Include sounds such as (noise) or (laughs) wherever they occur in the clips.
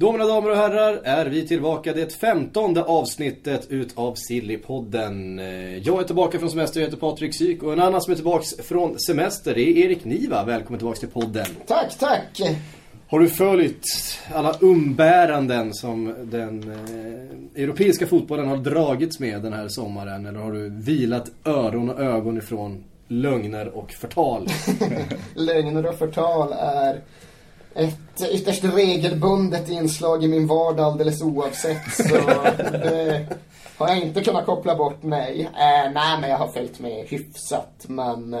Då mina damer och herrar är vi tillbaka det femtonde avsnittet utav Sillypodden. Eh, Jag är tillbaka från semester, jag heter Patrik Syk och en annan som är tillbaka från semester det är Erik Niva. Välkommen tillbaka till podden. Tack, tack! Har du följt alla umbäranden som den eh, europeiska fotbollen har dragits med den här sommaren? Eller har du vilat öron och ögon ifrån lögner och förtal? (laughs) Lögner och förtal är ett ytterst regelbundet inslag i min vardag alldeles oavsett. Så det har jag inte kunnat koppla bort, nej. Eh, nej, men jag har följt med hyfsat. Men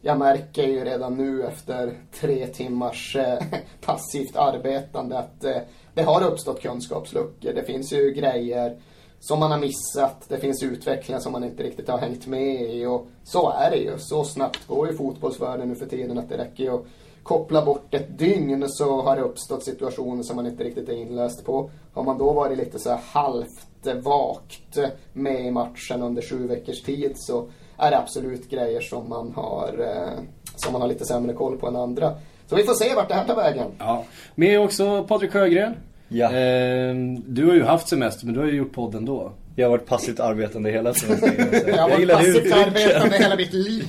jag märker ju redan nu efter tre timmars eh, passivt arbetande att eh, det har uppstått kunskapsluckor. Det finns ju grejer som man har missat. Det finns utvecklingar som man inte riktigt har hängt med i. Och så är det ju. Så snabbt går ju fotbollsvärlden nu för tiden att det räcker ju att koppla bort ett dygn så har det uppstått situationer som man inte riktigt är inläst på. Har man då varit lite så här halvt vakt med i matchen under sju veckors tid så är det absolut grejer som man har, eh, som man har lite sämre koll på än andra. Så vi får se vart det här tar vägen. Ja. Med också Patrik Sjögren. Ja. Eh, du har ju haft semester men du har ju gjort podden då. Jag har varit passivt arbetande hela tiden. Jag har varit passivt arbetande hela mitt liv.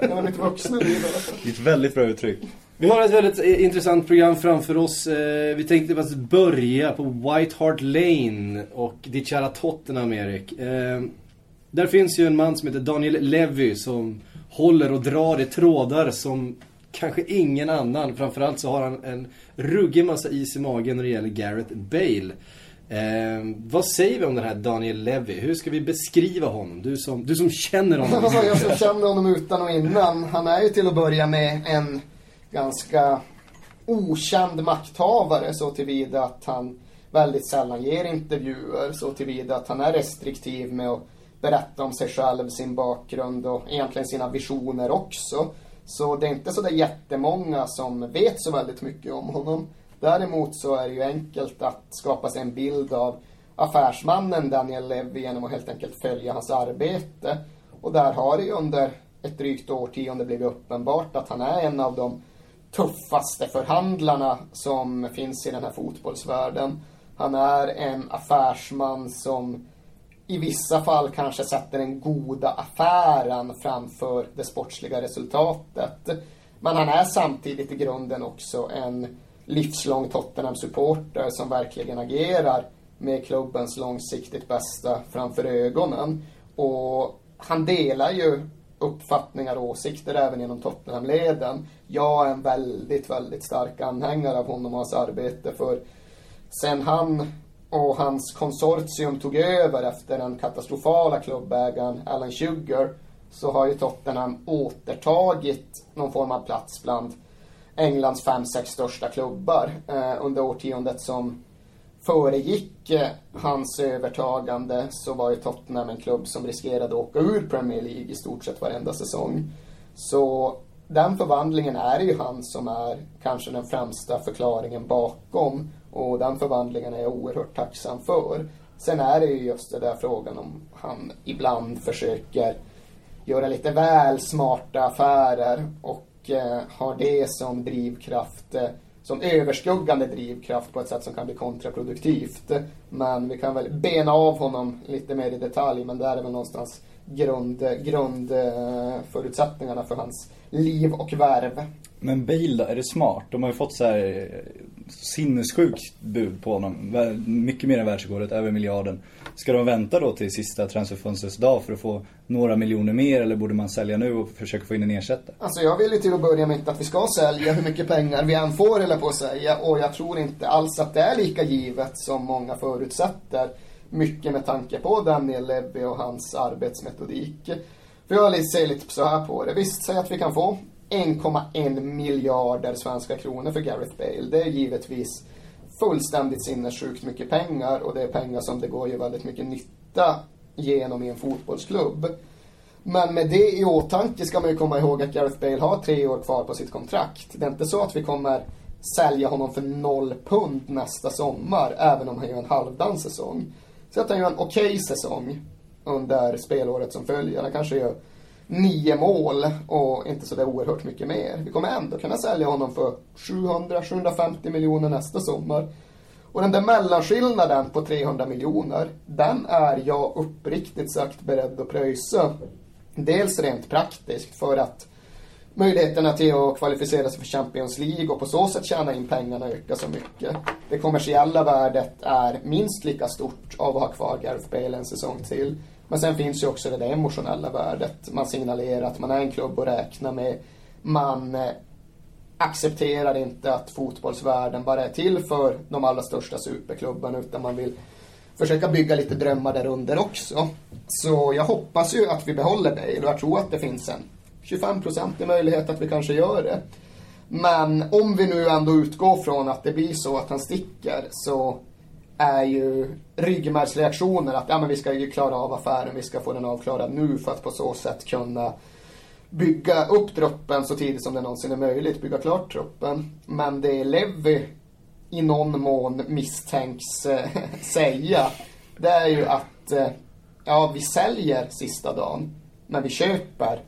Jag var mitt vuxna liv. Det är ett väldigt bra uttryck. Vi har ett väldigt eh, intressant program framför oss. Eh, vi tänkte faktiskt börja på White Hart Lane och ditt kära Tottenham, Erik. Eh, där finns ju en man som heter Daniel Levy som håller och drar i trådar som kanske ingen annan. Framförallt så har han en ruggig massa is i magen när det gäller Gareth Bale. Eh, vad säger vi om den här Daniel Levy? Hur ska vi beskriva honom? Du som, du som känner honom. (laughs) Jag som känner honom utan och innan. Han är ju till att börja med en ganska okänd makthavare så tillvida att han väldigt sällan ger intervjuer. Så tillvida att han är restriktiv med att berätta om sig själv, sin bakgrund och egentligen sina visioner också. Så det är inte så där jättemånga som vet så väldigt mycket om honom. Däremot så är det ju enkelt att skapa sig en bild av affärsmannen Daniel Levy genom att helt enkelt följa hans arbete. Och där har det ju under ett drygt årtionde blivit uppenbart att han är en av de tuffaste förhandlarna som finns i den här fotbollsvärlden. Han är en affärsman som i vissa fall kanske sätter den goda affären framför det sportsliga resultatet. Men han är samtidigt i grunden också en livslång Tottenham-supporter som verkligen agerar med klubbens långsiktigt bästa framför ögonen. Och han delar ju uppfattningar och åsikter även inom Tottenham-leden. Jag är en väldigt, väldigt stark anhängare av honom och hans arbete för sen han och hans konsortium tog över efter den katastrofala klubbägaren Alan Sugar så har ju Tottenham återtagit någon form av plats bland Englands fem, sex största klubbar eh, under årtiondet som föregick eh, hans övertagande så var ju Tottenham en klubb som riskerade att åka ur Premier League i stort sett varenda säsong. Så den förvandlingen är ju han som är kanske den främsta förklaringen bakom och den förvandlingen är jag oerhört tacksam för. Sen är det ju just den där frågan om han ibland försöker göra lite väl smarta affärer och Eh, har det som drivkraft, eh, som överskuggande drivkraft på ett sätt som kan bli kontraproduktivt. Men vi kan väl bena av honom lite mer i detalj, men där är väl någonstans grund, grund eh, för hans liv och värv. Men Bale då, är det smart? De har ju fått så här sinnessjukt bud på honom. Mycket mer än världsrekordet, över miljarden. Ska de vänta då till sista transferfönstrets dag för att få några miljoner mer eller borde man sälja nu och försöka få in en ersättare? Alltså jag vill ju till att börja med inte att vi ska sälja hur mycket pengar vi än får eller på att säga och jag tror inte alls att det är lika givet som många förutsätter. Mycket med tanke på Daniel Levy och hans arbetsmetodik. För jag ser lite så här på det. Visst, säg att vi kan få 1,1 miljarder svenska kronor för Gareth Bale. Det är givetvis fullständigt sinnessjukt mycket pengar och det är pengar som det går ju väldigt mycket nytta genom i en fotbollsklubb. Men med det i åtanke ska man ju komma ihåg att Gareth Bale har tre år kvar på sitt kontrakt. Det är inte så att vi kommer sälja honom för noll pund nästa sommar, även om han gör en halvdan säsong. Så att han gör en okej säsong under spelåret som följer. Han kanske gör nio mål och inte så där oerhört mycket mer. Vi kommer ändå kunna sälja honom för 700-750 miljoner nästa sommar. Och den där mellanskillnaden på 300 miljoner, den är jag uppriktigt sagt beredd att pröjsa. Dels rent praktiskt för att möjligheterna till att kvalificera sig för Champions League och på så sätt tjäna in pengarna ökar så mycket. Det kommersiella värdet är minst lika stort av att ha kvar Gareth Bale en säsong till. Men sen finns ju också det där emotionella värdet. Man signalerar att man är en klubb att räkna med. Man eh, accepterar inte att fotbollsvärlden bara är till för de allra största superklubbarna utan man vill försöka bygga lite drömmar där under också. Så jag hoppas ju att vi behåller Bale och jag tror att det finns en 25-procentig möjlighet att vi kanske gör det. Men om vi nu ändå utgår från att det blir så att han sticker så är ju ryggmärgsreaktioner, att ja, men vi ska ju klara av affären, vi ska få den avklarad nu för att på så sätt kunna bygga upp truppen så tidigt som det någonsin är möjligt, bygga klart truppen. Men det Levi i någon mån misstänks äh, (laughs) säga, det är ju att äh, ja, vi säljer sista dagen, men vi köper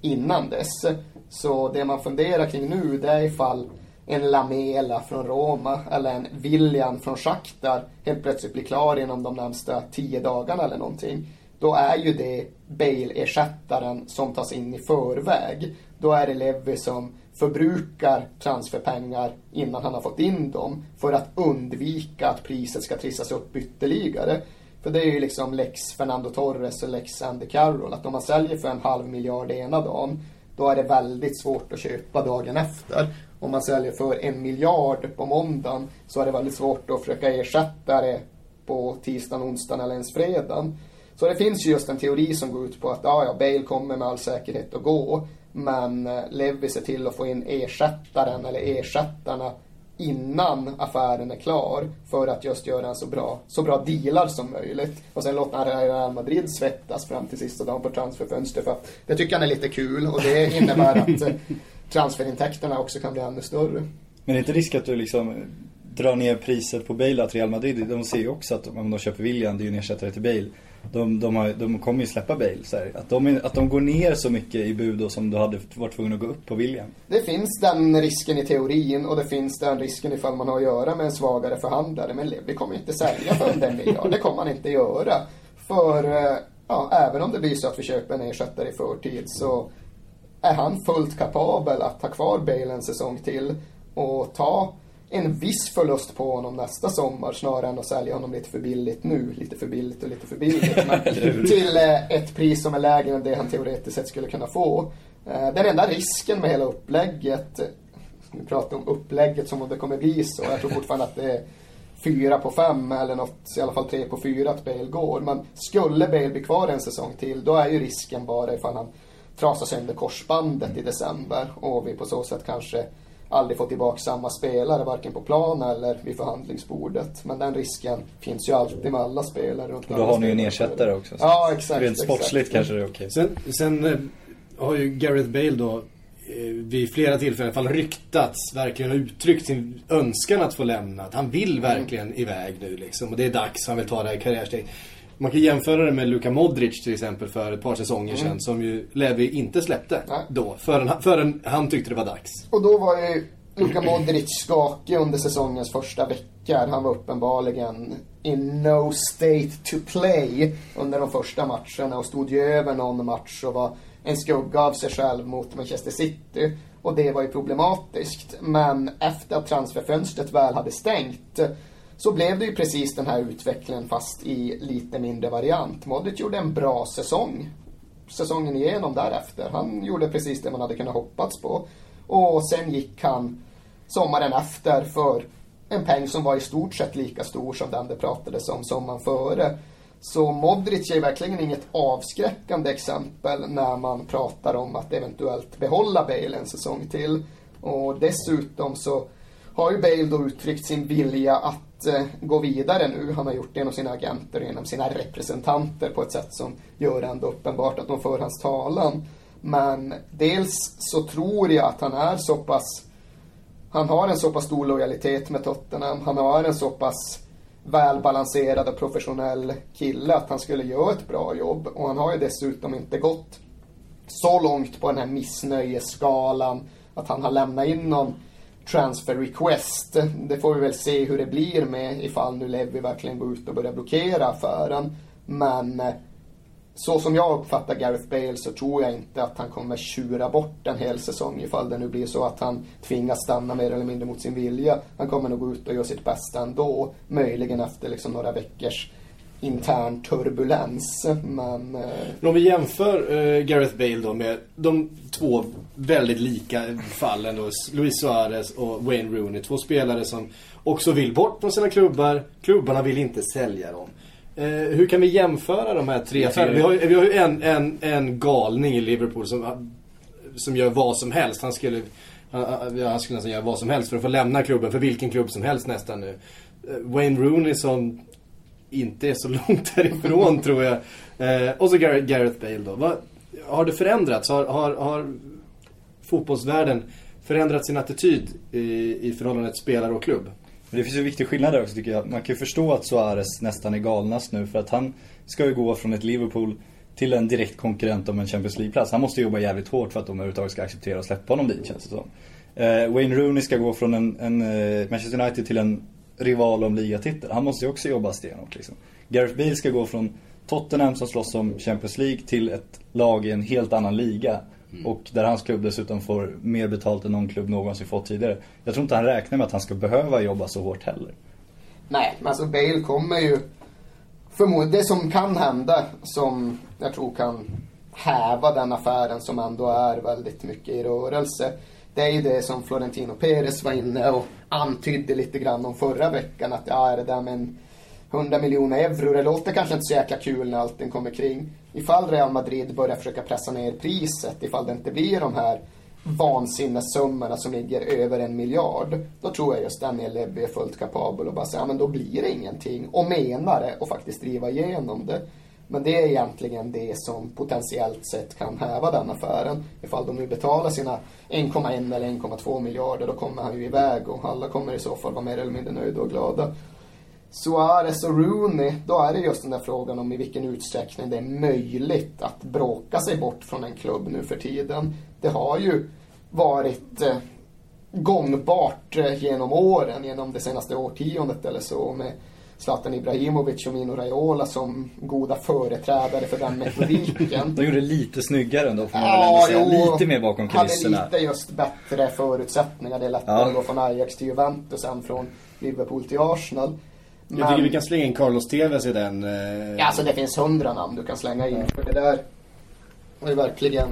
innan dess. Så det man funderar kring nu, det är ifall en Lamela från Roma eller en William från Shakhtar helt plötsligt blir klar inom de närmsta tio dagarna eller någonting. Då är ju det Bale-ersättaren som tas in i förväg. Då är det Levi som förbrukar transferpengar innan han har fått in dem för att undvika att priset ska trissas upp ytterligare. För det är ju liksom lex Fernando Torres och lex Andy Carroll. Att om man säljer för en halv miljard ena dagen, då är det väldigt svårt att köpa dagen efter. Om man säljer för en miljard på måndagen så är det väldigt svårt att försöka ersätta det på tisdagen, onsdagen eller ens fredagen. Så det finns ju just en teori som går ut på att ja, ja, Bale kommer med all säkerhet att gå. Men eh, Levi ser till att få in ersättaren eller ersättarna innan affären är klar för att just göra en så bra, så bra dealar som möjligt. Och sen låter han Real Madrid svettas fram till sista dagen på transferfönstret för att det tycker han är lite kul och det innebär att eh, transferintäkterna också kan bli ännu större. Men det är inte risk att du liksom drar ner priset på Bale att Real Madrid, de ser ju också att om de köper William, det är ju en ersättare till Bale de, de, har, de kommer ju släppa Bale. Så här. Att, de, att de går ner så mycket i bud då som du hade varit tvungen att gå upp på William. Det finns den risken i teorin och det finns den risken ifall man har att göra med en svagare förhandlare. Men Levi kommer inte sälja för en miljard. Det kommer man inte göra. För eh, ja, även om det blir så att vi köper en ersättare i förtid så är han fullt kapabel att ha kvar Bale en säsong till och ta en viss förlust på honom nästa sommar snarare än att sälja honom lite för billigt nu. Lite för billigt och lite för billigt. (laughs) Till eh, ett pris som är lägre än det han teoretiskt sett skulle kunna få. Eh, den enda risken med hela upplägget, vi pratar om upplägget som om det kommer bli så. Jag tror fortfarande att det är fyra på fem eller något, i alla fall tre på fyra att Bale går. Men skulle Bale bli kvar en säsong till, då är ju risken bara ifall han trasar sönder korsbandet i december och vi på så sätt kanske aldrig få tillbaka samma spelare varken på plan eller vid förhandlingsbordet. Men den risken finns ju alltid med alla spelare. Runt då har ni ju en ersättare också. Ja, exakt. Rent sportsligt kanske det är okej. Sen, sen eh, har ju Gareth Bale då eh, vid flera tillfällen i alla fall ryktats, verkligen uttryckt sin önskan att få lämna. Att han vill verkligen mm. iväg nu liksom. Och det är dags, han vill ta det här karriärsteget. Man kan jämföra det med Luka Modric till exempel för ett par säsonger mm. sedan som ju Levi inte släppte Nej. då förrän, förrän han tyckte det var dags. Och då var ju Luka Modric skakig under säsongens första veckor. Han var uppenbarligen in no state to play under de första matcherna och stod ju över någon match och var en skugga av sig själv mot Manchester City. Och det var ju problematiskt. Men efter att transferfönstret väl hade stängt så blev det ju precis den här utvecklingen fast i lite mindre variant. Modric gjorde en bra säsong. Säsongen igenom därefter. Han gjorde precis det man hade kunnat hoppats på. Och sen gick han sommaren efter för en peng som var i stort sett lika stor som den det pratades om sommaren före. Så Modric är verkligen inget avskräckande exempel när man pratar om att eventuellt behålla Bale en säsong till. Och dessutom så har ju Bale då uttryckt sin vilja att eh, gå vidare nu. Han har gjort det genom sina agenter och genom sina representanter på ett sätt som gör det ändå uppenbart att de för hans talan. Men dels så tror jag att han är så pass han har en så pass stor lojalitet med Tottenham. Han har en så pass välbalanserad och professionell kille att han skulle göra ett bra jobb. Och han har ju dessutom inte gått så långt på den här missnöjesskalan att han har lämnat in någon transfer request. Det får vi väl se hur det blir med ifall nu Levi verkligen går ut och börjar blockera affären. Men eh, så som jag uppfattar Gareth Bale så tror jag inte att han kommer tjura bort en hel säsong ifall det nu blir så att han tvingas stanna mer eller mindre mot sin vilja. Han kommer nog gå ut och göra sitt bästa ändå. Möjligen efter liksom några veckors intern turbulens. Men... Eh... Om vi jämför eh, Gareth Bale då med de två väldigt lika fallen då. Luis Suarez och Wayne Rooney. Två spelare som också vill bort från sina klubbar. Klubbarna vill inte sälja dem. Eh, hur kan vi jämföra de här tre affärerna? Vi har, vi har ju en, en, en galning i Liverpool som, som gör vad som helst. Han skulle, han, han skulle nästan göra vad som helst för att få lämna klubben. För vilken klubb som helst nästan nu. Eh, Wayne Rooney som inte är så långt därifrån tror jag. Eh, och så Gareth, Gareth Bale då. Va, har det förändrats? Har, har, har fotbollsvärlden förändrat sin attityd i, i förhållande till spelare och klubb? Men det finns ju en viktig skillnad där också tycker jag. Man kan ju förstå att Suarez nästan är galnast nu för att han ska ju gå från ett Liverpool till en direkt konkurrent om en Champions League-plats. Han måste jobba jävligt hårt för att de överhuvudtaget ska acceptera och släppa honom dit känns det som. Eh, Wayne Rooney ska gå från en, en eh, Manchester United till en rival om ligatitel. Han måste ju också jobba stenhårt liksom. Gareth Bale ska gå från Tottenham som slåss om Champions League till ett lag i en helt annan liga. Mm. Och där hans klubb dessutom får mer betalt än någon klubb någonsin fått tidigare. Jag tror inte han räknar med att han ska behöva jobba så hårt heller. Nej, men alltså Bale kommer ju förmodligen, det som kan hända som jag tror kan häva den affären som ändå är väldigt mycket i rörelse. Det är ju det som Florentino Perez var inne och antydde lite grann om förra veckan att ja, är det där med en 100 miljoner euro. Det låter kanske inte så jäkla kul när allting kommer kring. Ifall Real Madrid börjar försöka pressa ner priset, ifall det inte blir de här vansinnessummorna som ligger över en miljard. Då tror jag just Daniel Levy är fullt kapabel och bara säga, ja men då blir det ingenting. Och menar det och faktiskt driva igenom det. Men det är egentligen det som potentiellt sett kan häva den affären. Ifall de nu betalar sina 1,1 eller 1,2 miljarder då kommer han ju iväg och alla kommer i så fall vara mer eller mindre nöjda och glada. Suarez och Rooney, då är det just den där frågan om i vilken utsträckning det är möjligt att bråka sig bort från en klubb nu för tiden. Det har ju varit eh, gångbart eh, genom åren, genom det senaste årtiondet eller så med Zlatan Ibrahimovic och Mino Raiola som goda företrädare för den metodiken. (laughs) De gjorde det lite snyggare ändå får man ja, väl ändå säga. Jo, lite mer bakom kulisserna. Hade lite just bättre förutsättningar. Det är lättare ja. att gå från Ajax till Juventus än från Liverpool till Arsenal. Men, jag tycker vi kan slänga in Carlos Tevez i den. Eh... Ja, alltså det finns hundra namn du kan slänga in. För det där är verkligen...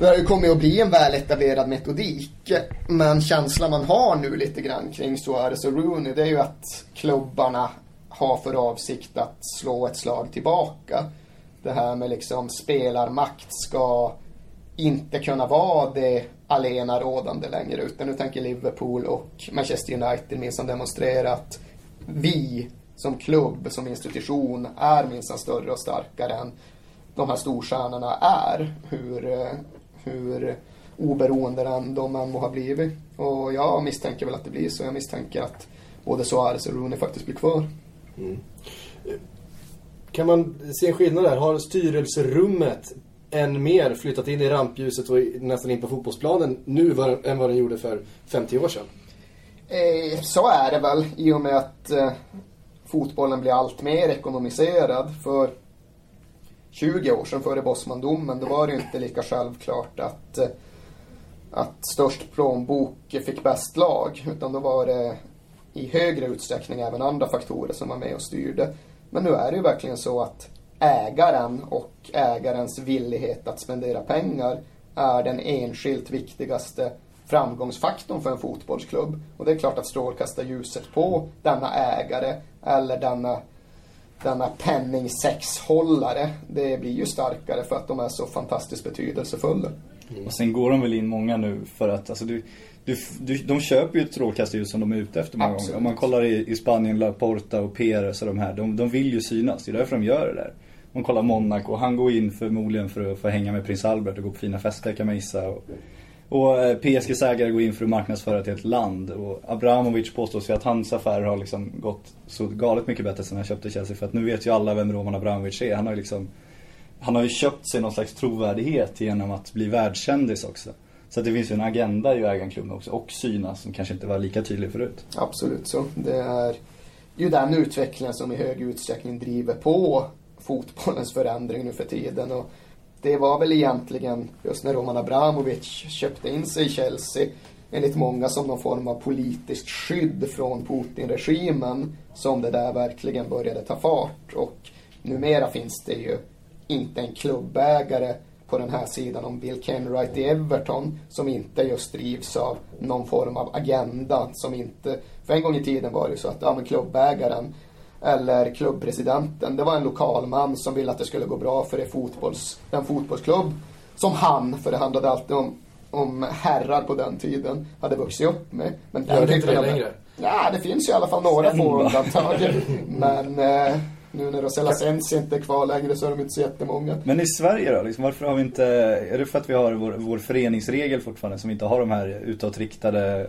Det kommer ju att bli en väletablerad metodik. Men känslan man har nu lite grann kring Suarez och Rooney det är ju att klubbarna har för avsikt att slå ett slag tillbaka. Det här med liksom spelarmakt ska inte kunna vara det alena rådande längre. Utan nu tänker Liverpool och Manchester United minst demonstrera att vi som klubb, som institution är minst större och starkare än de här storstjärnorna är. Hur, eh, hur oberoende de än må ha blivit. Och jag misstänker väl att det blir så. Jag misstänker att både Suarez och Rooney faktiskt blir kvar. Mm. Kan man se en skillnad där? Har styrelserummet än mer flyttat in i rampljuset och nästan in på fotbollsplanen nu än vad den gjorde för 50 år sedan? Eh, så är det väl i och med att eh, fotbollen blir allt mer ekonomiserad. För 20 år sedan, före Bosmandomen, då var det inte lika självklart att, eh, att störst plånbok fick bäst lag. Utan då var det i högre utsträckning även andra faktorer som var med och styrde. Men nu är det ju verkligen så att ägaren och ägarens villighet att spendera pengar är den enskilt viktigaste framgångsfaktorn för en fotbollsklubb. Och det är klart att strålkastarljuset på denna ägare eller denna, denna penningsexhållare, det blir ju starkare för att de är så fantastiskt betydelsefulla. Mm. Och sen går de väl in många nu för att, alltså du, du, du, de köper ju ett strålkastarljus som de är ute efter många Absolut. gånger. Om man kollar i, i Spanien, Laporta och Perez och de här, de, de vill ju synas. Det är därför de gör det där. Man kollar Monaco, han går in förmodligen för att få hänga med prins Albert och gå på fina fester kan man gissa. Och, och eh, PSGs ägare går in för att marknadsföra till ett land. Och Abramovic påstås ju att hans affärer har liksom gått så galet mycket bättre sen han köpte Chelsea. För att nu vet ju alla vem Roman Abramovic är. Han har ju liksom han har ju köpt sig någon slags trovärdighet genom att bli världskändis också. Så att det finns ju en agenda i ägarklubben också och synas som kanske inte var lika tydlig förut. Absolut så. Det är ju den utvecklingen som i hög utsträckning driver på fotbollens förändring nu för tiden. Och det var väl egentligen just när Roman Abramovic köpte in sig i Chelsea enligt många som någon form av politiskt skydd från Putin-regimen som det där verkligen började ta fart. Och numera finns det ju inte en klubbägare på den här sidan om Bill Kenwright i Everton som inte just drivs av någon form av agenda som inte... För en gång i tiden var det ju så att ja, men klubbägaren eller klubbpresidenten, det var en lokalman som ville att det skulle gå bra för det fotbolls, en fotbollsklubb som han, för det handlade alltid om, om herrar på den tiden, hade vuxit upp med. Men Gör det inte det längre? Ja, det finns ju i alla fall några få undantag. Men eh, nu när Rosella Sensi inte är kvar längre så är de inte så jättemånga. Men i Sverige då? Liksom, varför har vi inte... Är det för att vi har vår, vår föreningsregel fortfarande som inte har de här utåtriktade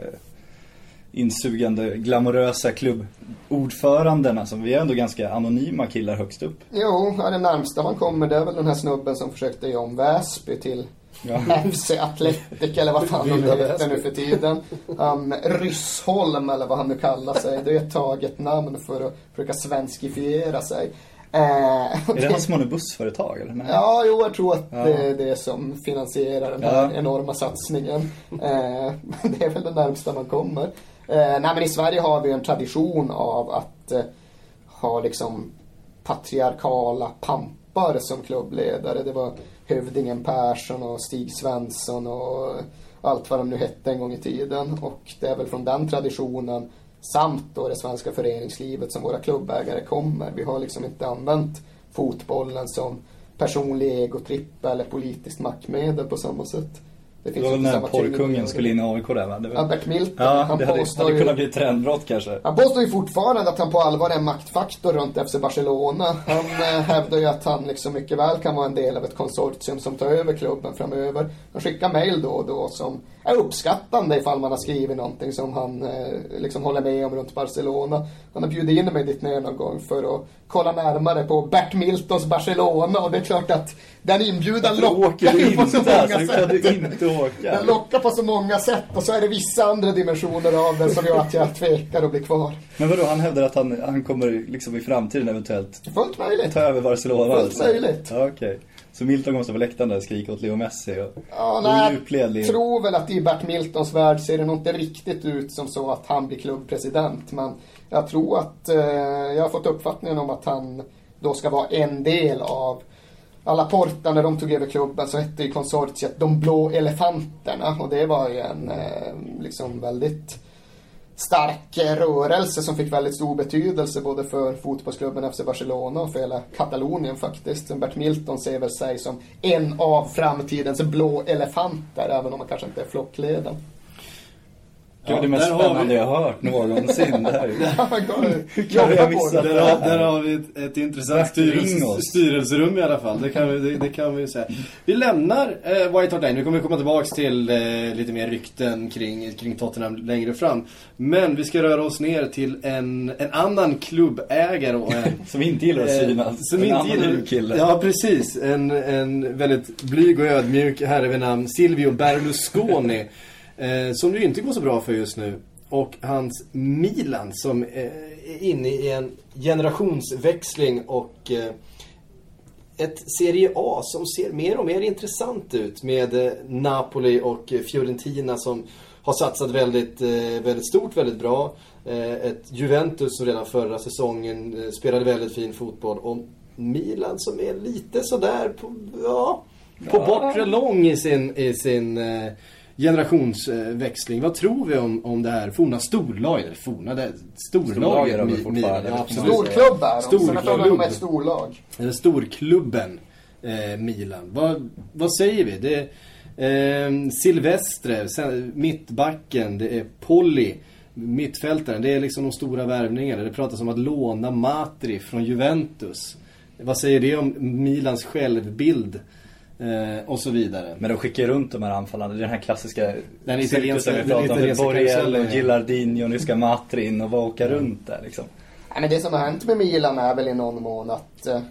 insugande, glamorösa klubbordförandena. Som vi är ändå ganska anonyma killar högst upp. Jo, ja, det närmsta man kommer det är väl den här snubben som försökte göra om Väsby till ja. FC Athletic eller vad fan de heter nu för tiden. Um, Ryssholm eller vad han nu kallar sig. Det är ett taget namn för att försöka svenskifiera sig. Eh, är det hans (laughs) månne bussföretag eller? Nej. Ja, jo, jag tror att ja. det är det som finansierar den här ja. enorma satsningen. Eh, (laughs) det är väl det närmsta man kommer. Eh, nej, men i Sverige har vi en tradition av att eh, ha liksom patriarkala pampar som klubbledare. Det var hövdingen Persson och Stig Svensson och allt vad de nu hette en gång i tiden. Och det är väl från den traditionen samt då det svenska föreningslivet som våra klubbägare kommer. Vi har liksom inte använt fotbollen som personlig egotripp eller politiskt maktmedel på samma sätt. Det, det var väl när porrkungen skulle in i AIK där va? Ja, Bert Milton. Ja, han det hade, hade kunnat bli trendbrott kanske. Han påstår ju fortfarande att han på allvar är en maktfaktor runt FC Barcelona. Han eh, hävdar ju att han liksom mycket väl kan vara en del av ett konsortium som tar över klubben framöver. Han skickar mail då och då som är uppskattande ifall man har skrivit någonting som han eh, liksom håller med om runt Barcelona. Han har bjudit in mig dit ner någon gång för att kolla närmare på Bert Miltons Barcelona och det är klart att den inbjudan lockar ju på så många sätt. Inte åka. Den lockar på så många sätt och så är det vissa andra dimensioner av den som gör att jag tvekar och blir kvar. Men vadå, han hävdar att han, han kommer liksom i framtiden eventuellt Fullt möjligt. ta över Barcelona? Fullt alltså. möjligt. Ja. Okay. Så Milton kommer stå på läktaren där och skrika åt Leo Messi och, ja, nej, Jag tror väl att i Bert Miltons värld ser det nog inte riktigt ut som så att han blir klubbpresident. Men jag tror att, eh, jag har fått uppfattningen om att han då ska vara en del av alla Porta när de tog över klubben så hette ju konsortiet De Blå Elefanterna och det var ju en eh, liksom väldigt stark eh, rörelse som fick väldigt stor betydelse både för fotbollsklubben FC Barcelona och för hela Katalonien faktiskt. Bert Milton ser väl sig som en av framtidens blå elefanter även om han kanske inte är flockledaren. Ja, det mest spännande vi... jag har hört någonsin. Det här. (laughs) Hur kan jag missa där, har, där har vi ett, ett intressant styrelse, styrelserum i alla fall. Det kan vi, det, det kan vi säga. Vi lämnar eh, White Hart Lane. Nu kommer vi komma tillbaka till eh, lite mer rykten kring, kring Tottenham längre fram. Men vi ska röra oss ner till en, en annan klubbägare. Och en, (laughs) som inte gillar att eh, synas. som en inte gillar, kille. Ja, precis. En, en väldigt blyg och ödmjuk herre vid namn Silvio Berlusconi. Eh, som ju inte går så bra för just nu. Och hans Milan som eh, är inne i en generationsväxling och eh, ett Serie A som ser mer och mer intressant ut med eh, Napoli och Fiorentina som har satsat väldigt, väldigt stort, väldigt bra. Ett Juventus som redan förra säsongen spelade väldigt fin fotboll och Milan som är lite sådär på, ja, på ja. bortre lång i sin, i sin generationsväxling. Vad tror vi om, om det här forna storlaget? Eller forna, det storlaget. Storlag fortfarande. Ja, Storklubb är de. Storklubb. Sen är ett storlag. Storklubben eh, Milan. Vad, vad säger vi? Det är eh, Silvestre, mittbacken, det är Polly, mittfältaren. Det är liksom de stora värvningarna. Det pratas om att låna Matri från Juventus. Vad säger det om Milans självbild? Eh, och så vidare. Men de skickar runt de här anfallarna. Det är den här klassiska den italienska, vi pratar om. Borrell och Gilardino, nu ska Matri in och bara åka mm. runt där liksom. Nej, men det som har hänt med Milan är väl i någon mån att eh,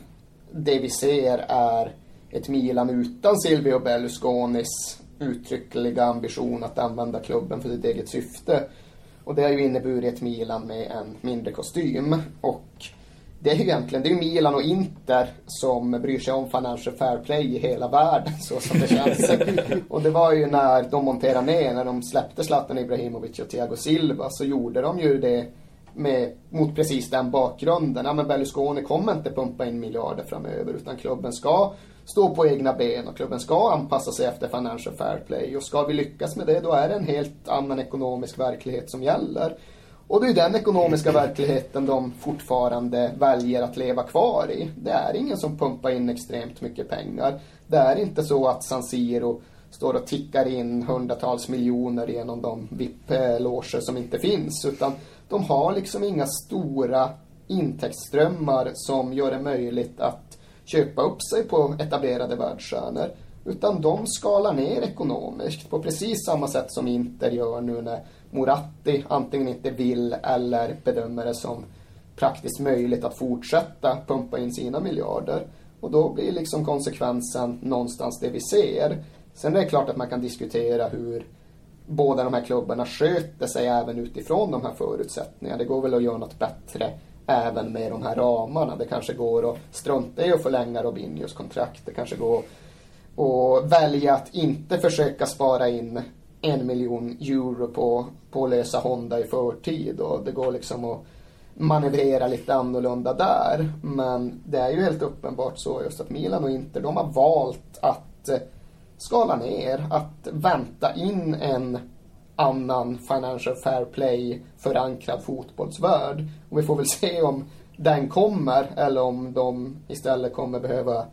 det vi ser är ett Milan utan Silvio Berlusconis uttryckliga ambition att använda klubben för sitt eget syfte. Och det har ju inneburit Milan med en mindre kostym. Och det är ju egentligen, det är Milan och Inter som bryr sig om Financial Fair Play i hela världen så som det känns. (laughs) och det var ju när de monterade ner, när de släppte Zlatan Ibrahimovic och Thiago Silva så gjorde de ju det med, mot precis den bakgrunden. Ja, men Berlusconi kommer inte pumpa in miljarder framöver utan klubben ska stå på egna ben och klubben ska anpassa sig efter Financial Fair Play. Och ska vi lyckas med det då är det en helt annan ekonomisk verklighet som gäller. Och det är den ekonomiska verkligheten de fortfarande väljer att leva kvar i. Det är ingen som pumpar in extremt mycket pengar. Det är inte så att San Siro står och tickar in hundratals miljoner genom de VIP-loger som inte finns. Utan de har liksom inga stora intäktsströmmar som gör det möjligt att köpa upp sig på etablerade världsstjärnor. Utan de skalar ner ekonomiskt på precis samma sätt som Inter gör nu när Moratti antingen inte vill eller bedömer det som praktiskt möjligt att fortsätta pumpa in sina miljarder. Och då blir liksom konsekvensen någonstans det vi ser. Sen är det klart att man kan diskutera hur båda de här klubbarna sköter sig även utifrån de här förutsättningarna. Det går väl att göra något bättre även med de här ramarna. Det kanske går att strunta i att förlänga Robinhos kontrakt. Det kanske går att välja att inte försöka spara in en miljon euro på, på att lösa Honda i förtid. Och det går liksom att manövrera lite annorlunda där. Men det är ju helt uppenbart så just att Milan och Inter, de har valt att eh, skala ner, att vänta in en annan Financial Fair Play förankrad fotbollsvärld. Och vi får väl se om den kommer eller om de istället kommer behöva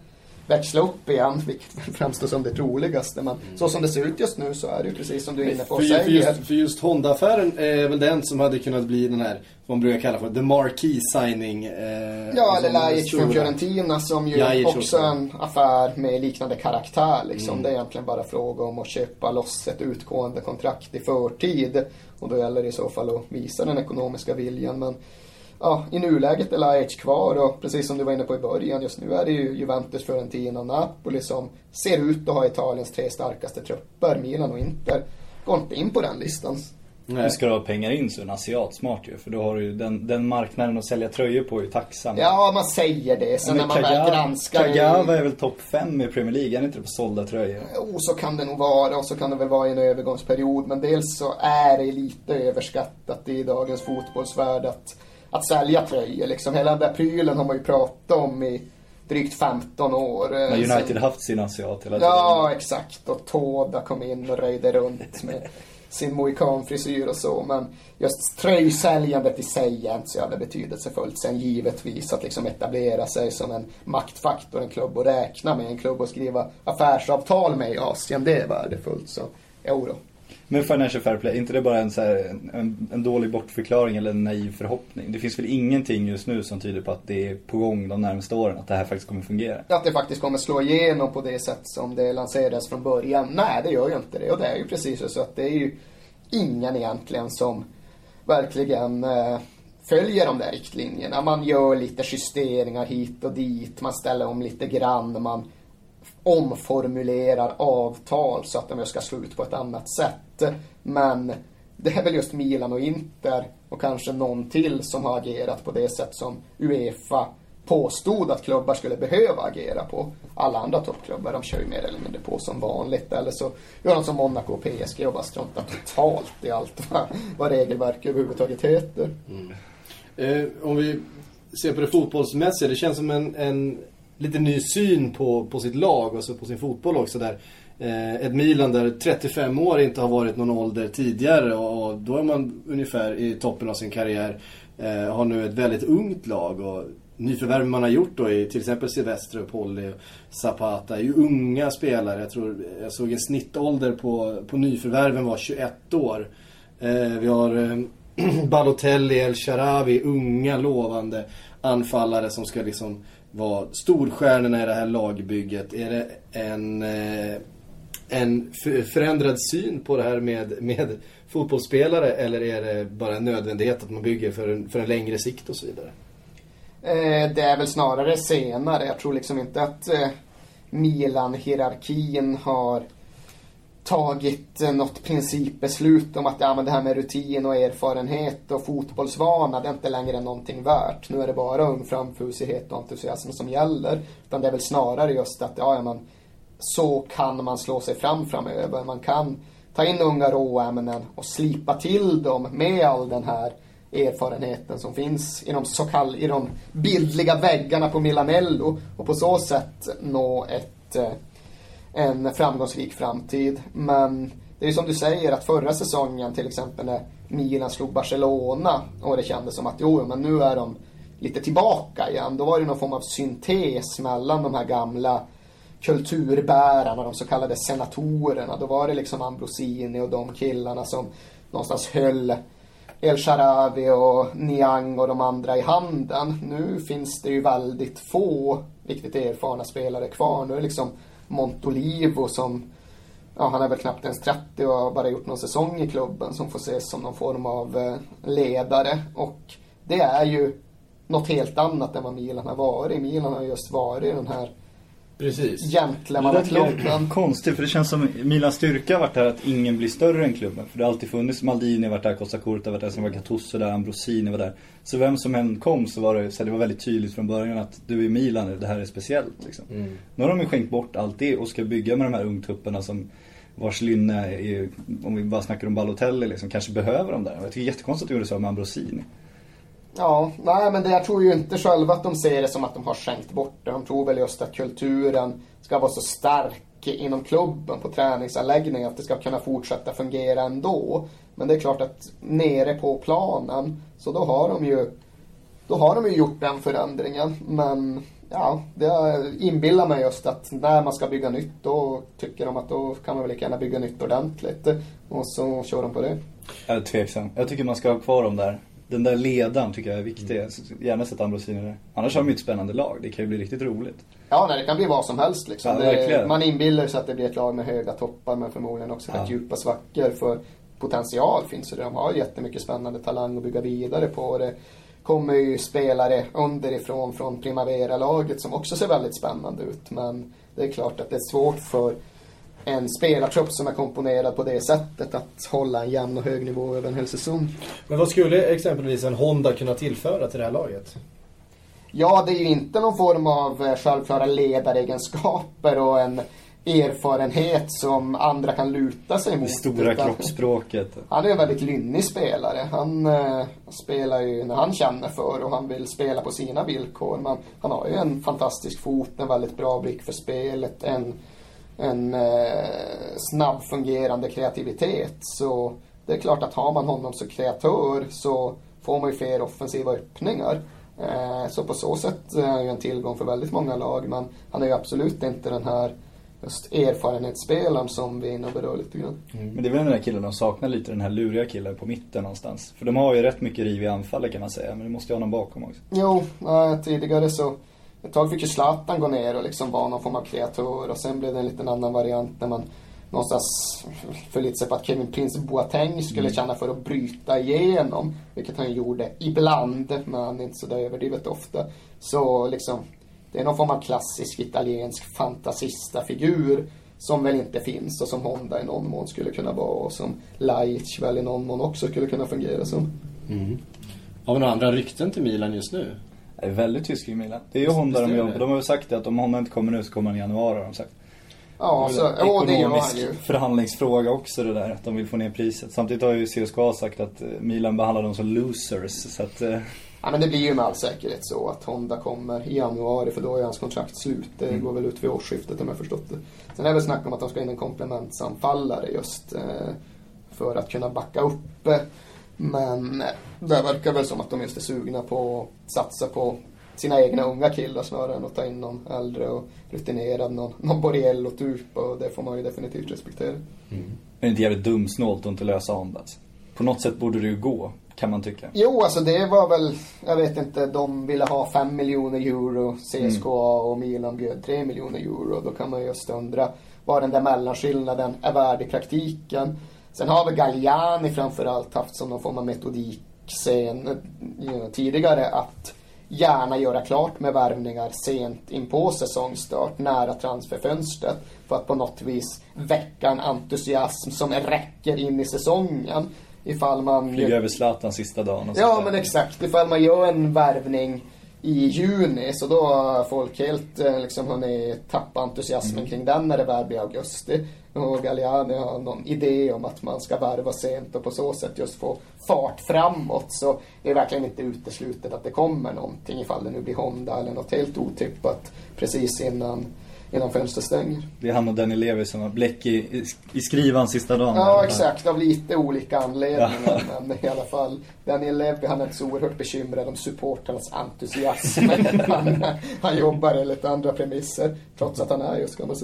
växla upp igen, vilket (laughs) framstår som det troligaste. Men mm. så som det ser ut just nu så är det ju precis som du är inne på säger. För just, för just Honda-affären är väl den som hade kunnat bli den här, vad man brukar kalla för, the marquee signing. Eh, ja, eller Lajic från Fiorentina som ju Lajic också är en affär med liknande karaktär. Liksom. Mm. Det är egentligen bara fråga om att köpa loss ett utgående kontrakt i förtid. Och då gäller det i så fall att visa den ekonomiska viljan. Men ja, i nuläget är Lajic kvar och precis som du var inne på i början, just nu är det ju Juventus, Fiorentina och Napoli som ser ut att ha Italiens tre starkaste trupper. Milan och Inter går inte in på den listan. Nej. Ska du ha pengar in så är en asiat smart ju. För då har du ju den, den marknaden att sälja tröjor på är ju tacksam. Ja, man säger det. Sen när man väl granskar... Kagawa är väl topp 5 i Premier League, är inte det på sålda tröjor? Jo, så kan det nog vara. Och så kan det väl vara i en övergångsperiod. Men dels så är det lite överskattat i dagens fotbollsvärld att att sälja tröjor. Liksom. Hela den där prylen har man ju pratat om i drygt 15 år. Men United har haft sin asiat hela tiden. Ja, exakt. Och Toda kom in och röjde runt med sin mohikanfrisyr och så. Men just tröjsäljandet i sig är inte så jävla betydelsefullt. Sen givetvis att liksom etablera sig som en maktfaktor, en klubb att räkna med, en klubb att skriva affärsavtal med i Asien, det är värdefullt. Så då. Men Financial Fair Play, är inte det bara en, så här, en, en, dålig bortförklaring eller en naiv förhoppning? Det finns väl ingenting just nu som tyder på att det är på gång de närmaste åren, att det här faktiskt kommer fungera? Att det faktiskt kommer slå igenom på det sätt som det lanserades från början? Nej, det gör ju inte det. Och det är ju precis så att det är ju ingen egentligen som verkligen eh, följer de där riktlinjerna. Man gör lite justeringar hit och dit, man ställer om lite grann, man omformulerar avtal så att de ska slå ut på ett annat sätt. Men det är väl just Milan och Inter och kanske någon till som har agerat på det sätt som Uefa påstod att klubbar skulle behöva agera på. Alla andra toppklubbar de kör ju mer eller mindre på som vanligt. Eller så gör de som Monaco och PSG och bara struntar totalt i allt vad, vad regelverk överhuvudtaget heter. Mm. Eh, om vi ser på det fotbollsmässiga, det känns som en, en lite ny syn på, på sitt lag och alltså på sin fotboll också där. Eh, ett Milan där 35 år inte har varit någon ålder tidigare och, och då är man ungefär i toppen av sin karriär. Eh, har nu ett väldigt ungt lag och nyförvärv man har gjort då i till exempel Silvestre, Polly och Zapata är ju unga spelare. Jag tror jag såg en snittålder på, på nyförvärven var 21 år. Eh, vi har eh, (clears throat) Balotelli, El Sharawi, unga lovande anfallare som ska liksom vara storstjärnorna i det här lagbygget? Är det en, eh, en förändrad syn på det här med, med fotbollsspelare eller är det bara en nödvändighet att man bygger för en, för en längre sikt och så vidare? Eh, det är väl snarare senare. Jag tror liksom inte att eh, Milan-hierarkin har tagit eh, något principbeslut om att ja, men det här med rutin och erfarenhet och fotbollsvana, det är inte längre någonting värt. Nu är det bara ung framfusighet och entusiasm som gäller. Utan det är väl snarare just att, ja, ja men så kan man slå sig fram framöver. Man kan ta in unga råämnen och slipa till dem med all den här erfarenheten som finns i de, så kall, i de bildliga väggarna på Milanello och på så sätt nå ett, eh, en framgångsrik framtid. Men det är ju som du säger att förra säsongen till exempel när Milan slog Barcelona och det kändes som att jo, men nu är de lite tillbaka igen. Då var det någon form av syntes mellan de här gamla kulturbärarna, de så kallade senatorerna. Då var det liksom Ambrosini och de killarna som någonstans höll El Sharawi och Niang och de andra i handen. Nu finns det ju väldigt få riktigt erfarna spelare kvar. Nu är det liksom Montolivo som, ja han är väl knappt ens 30 och har bara gjort någon säsong i klubben som får ses som någon form av eh, ledare. Och det är ju något helt annat än vad Milan har varit. Milan har just varit den här Precis. gentlemannaklubben. Konstigt, för det känns som Milans styrka har varit här att ingen blir större än klubben. För det har alltid funnits, Maldini har varit där, Costa Curta har varit där, sen var Gattuso där, Ambrosini var där. Så vem som än kom så var det, så det var väldigt tydligt från början att du är Milan det här är speciellt liksom. Mm. Nu har de ju skänkt bort allt det och ska bygga med de här ungtupparna som vars lynne är, om vi bara snackar om Balotelli liksom, kanske behöver dem där. Jag tycker det är jättekonstigt att de gjorde så med Ambrosini. Ja, nej men det jag tror ju inte själva att de ser det som att de har skänkt bort det. De tror väl just att kulturen ska vara så stark inom klubben på träningsanläggningen att det ska kunna fortsätta fungera ändå. Men det är klart att nere på planen så då har de ju då har de ju gjort den förändringen. Men ja, det inbillar mig just att när man ska bygga nytt då tycker de att då kan man väl lika gärna bygga nytt ordentligt. Och så kör de på det. Jag är tveksam. Jag tycker man ska ha kvar dem där. Den där ledaren tycker jag är viktig. Skulle Gärna sett Ambrosini där. Annars har de ju ett spännande lag. Det kan ju bli riktigt roligt. Ja, nej, det kan bli vad som helst liksom. Ja, det, man inbillar sig att det blir ett lag med höga toppar men förmodligen också rätt Ja. djupa svackor. För potential finns det. De har jättemycket spännande talang att bygga vidare på. Det kommer ju spelare underifrån från Primavera-laget som också ser väldigt spännande ut. Men det är klart att det är svårt för en spelartrupp som är komponerad på det sättet att hålla en jämn och hög nivå över en hel säsong. Men vad skulle exempelvis en Honda kunna tillföra till det här laget? Ja, det är ju inte någon form av eh, självklara ledaregenskaper och en erfarenhet som andra kan luta sig Det mot. stora utan- kroppsspråket. (laughs) Han är en väldigt lynnig spelare. Han eh, spelar ju när han känner för och han vill spela på sina villkor. Men han har ju en fantastisk fot, en väldigt bra blick för spelet, en, en eh, snabb fungerande kreativitet. Så det är klart att har man honom som kreatör så får man ju fler offensiva öppningar. Eh, så på så sätt är han ju en tillgång för väldigt många lag. Men han är ju absolut inte den här just erfarenhetsspelaren som vi är inne och berör lite grann. Men det är väl den där killen de saknar lite, den här luriga killen på mitten någonstans. För de har ju rätt mycket riv i anfallet kan man säga, men det måste ju ha någon bakom också. Jo, eh, tidigare så ett tag fick ju Zlatan gå ner och liksom vara någon form av kreatör och sen blev det en liten annan variant när man någonstans förlitade sig på att Kevin Prince Boateng skulle känna för att bryta igenom. Vilket han gjorde ibland, men inte så där överdrivet ofta. Så liksom, det är någon form av klassisk italiensk fantasista-figur som väl inte finns och som Honda i någon mån skulle kunna vara och som Laic väl i någon mån också skulle kunna fungera som. Har vi några andra rykten till Milan just nu? Det är väldigt tysk i Milan. Det är ju Honda de jobbar. De har väl sagt det att om Honda inte kommer nu så kommer han i januari har de sagt. Ja, Det så, en ja det gör han ju. förhandlingsfråga också det där, att de vill få ner priset. Samtidigt har ju CSKA sagt att eh, Milan behandlar dem som losers, så att... eh, Ja, men det blir ju med all säkerhet så att Honda kommer i januari för då är hans kontrakt slut. Det Mm. går väl ut vid årsskiftet om jag förstått det. Sen är det väl snack om att de ska in en komplementsanfallare just eh, för att kunna backa upp. Men det verkar väl som att de just är sugna på att satsa på sina egna unga killar snarare än att ta in någon äldre och rutinerad, någon, någon Borriello typ och det får man ju definitivt respektera. Det är inte jävligt dumsnålt att inte lösa Honda. alltså. På något sätt borde det ju gå, kan man tycka. Jo, alltså det var väl, jag vet inte, de ville ha 5 miljoner euro, CSKA och Milan bjöd 3 miljoner euro. Då kan man just undra vad den där mellanskillnaden är värd i praktiken. Sen har väl Galliani framförallt haft som någon form av metodik sen, eh, tidigare att gärna göra klart med värvningar sent in på säsongstart, nära transferfönstret. För att på något vis väcka en entusiasm som räcker in i säsongen. Ifall man... Flyga över Zlatan sista dagen och Ja men exakt. Ifall man gör en värvning i juni så då har folk helt eh, liksom hunnit tappa entusiasmen Mm. kring den när det väl blir augusti. Och Galliani har någon idé om att man ska värva sent och på så sätt just få fart framåt. Så det är verkligen inte uteslutet att det kommer någonting ifall det nu blir Honda eller något helt otippat precis innan, innan fönstret stänger. Det är han och Daniel Levy som har bläck i, i, i skrivan sista dagen. Ja, exakt. Av lite olika anledningar. Men i alla fall, Daniel Levy han är inte så oerhört bekymrad om supporternas entusiasm. (laughs) han, han jobbar enligt andra premisser. Trots att han är just gammal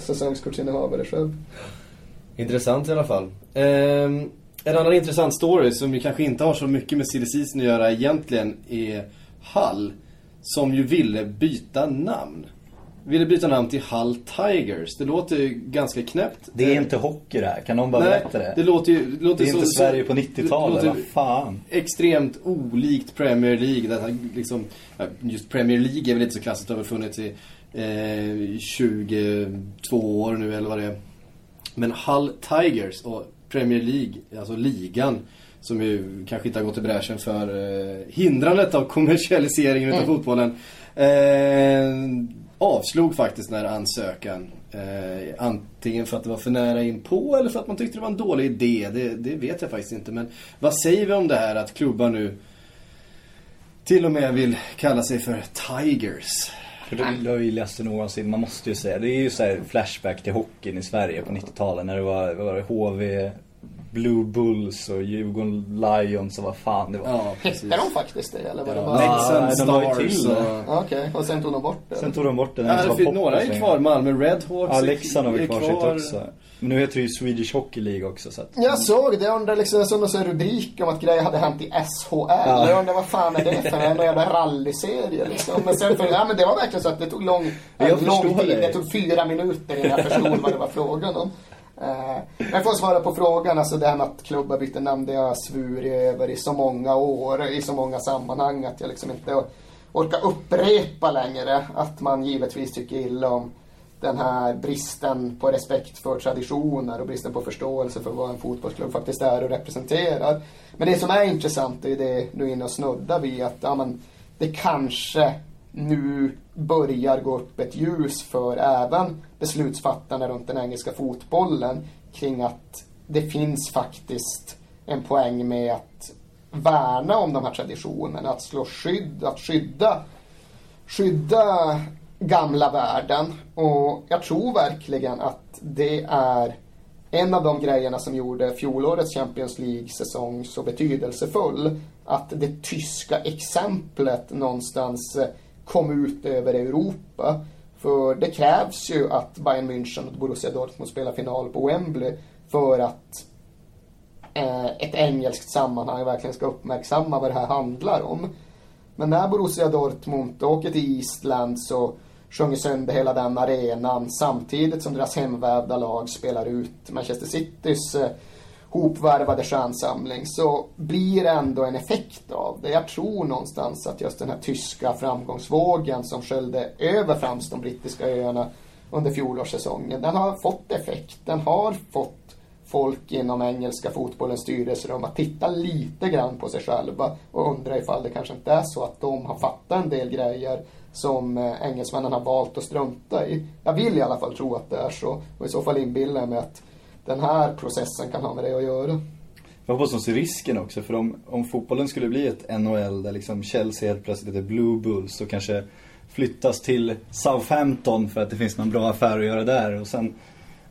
säsongskortsinnehavare själv. Intressant i alla fall. Ehm, en annan intressant story som ju kanske inte har så mycket med silly season att göra egentligen är Hull. Som ju ville byta namn. Ville byta namn till Hull Tigers. Det låter ju ganska knäppt. Det är inte hockey det här. Kan någon bara Nej, berätta det? det låter ju... Det, låter Det är så, inte Sverige på det 90-talet, låter vad fan. Extremt olikt Premier League. Där han liksom, just Premier League är väl inte så klassiskt. Det har väl funnits i eh, 22 år nu eller vad det är. Men Hull Tigers och Premier League, alltså ligan, som ju kanske inte har gått i bräschen för eh, hindrandet av kommersialiseringen utav fotbollen. Eh, avslog faktiskt den här ansökan. Eh, antingen för att det var för nära in på eller för att man tyckte det var en dålig idé. Det, det vet jag faktiskt inte. Men vad säger vi om det här att klubbar nu till och med vill kalla sig för Tigers? För det löjligaste någonsin, man måste ju säga. Det är ju så här flashback till hockeyn i Sverige på 90-talet när det var, var det HV, Blue Bulls och Djurgården Lions och vad fan det var. Ja. Hette de faktiskt det? Eller var det Ja, bara... Leksand Nej, de la ju Stars till det. och... Ja, Okej, och sen tog de bort det? Sen tog de bort den. Ja, det finns, några är kvar. Malmö Redhawks Ja, är- Leksand har väl är kvar sitt också. Men nu heter det ju Swedish Hockey League också så att... Jag såg det, jag undrar liksom, jag såg någon rubrik om att grejer hade hänt i SHL. Ja. Jag undrar vad fan är det för en jävla rallyserie liksom. Men sen för, ja men det var verkligen så att det tog lång, Jag lång tid. det. Det tog fyra minuter innan jag förstod vad det var frågan om. Eh, Men för att svara på frågan, alltså det här med att klubbar byter namn, det har jag svurit över i så många år, i så många sammanhang att jag liksom inte orkar upprepa längre att man givetvis tycker illa om den här bristen på respekt för traditioner och bristen på förståelse för vad en fotbollsklubb faktiskt är och representerar. Men det som är intressant är ju det du är inne och snuddar vid att ja, men, det kanske nu börjar gå upp ett ljus för även beslutsfattarna runt den engelska fotbollen kring att det finns faktiskt en poäng med att värna om de här traditionerna, att slå skydd, att skydda skydda gamla världen. Och jag tror verkligen att det är en av de grejerna som gjorde fjolårets Champions League-säsong så betydelsefull. Att det tyska exemplet någonstans eh, kom ut över Europa. För det krävs ju att Bayern München och Borussia Dortmund spelar final på Wembley för att eh, ett engelskt sammanhang verkligen ska uppmärksamma vad det här handlar om. Men när Borussia Dortmund åker till Eastland så sjunger sönder hela den arenan samtidigt som deras hemvävda lag spelar ut Manchester Citys eh, hopvärvade stjärnsamling så blir det ändå en effekt av det. Jag tror någonstans att just den här tyska framgångsvågen som sköljde över främst de brittiska öarna under fjolårssäsongen, den har fått effekt. Den har fått folk inom engelska fotbollens styrelserum att titta lite grann på sig själva och undra ifall det kanske inte är så att de har fattat en del grejer som eh, engelsmännen har valt att strunta i. Jag vill i alla fall tro att det är så och i så fall inbillar jag mig att den här processen kan ha med det att göra. Jag hoppas de ser risken också för om, om fotbollen skulle bli ett NHL där liksom Chelsea helt plötsligt heter Blue Bulls och kanske flyttas till Southampton för att det finns någon bra affär att göra där och sen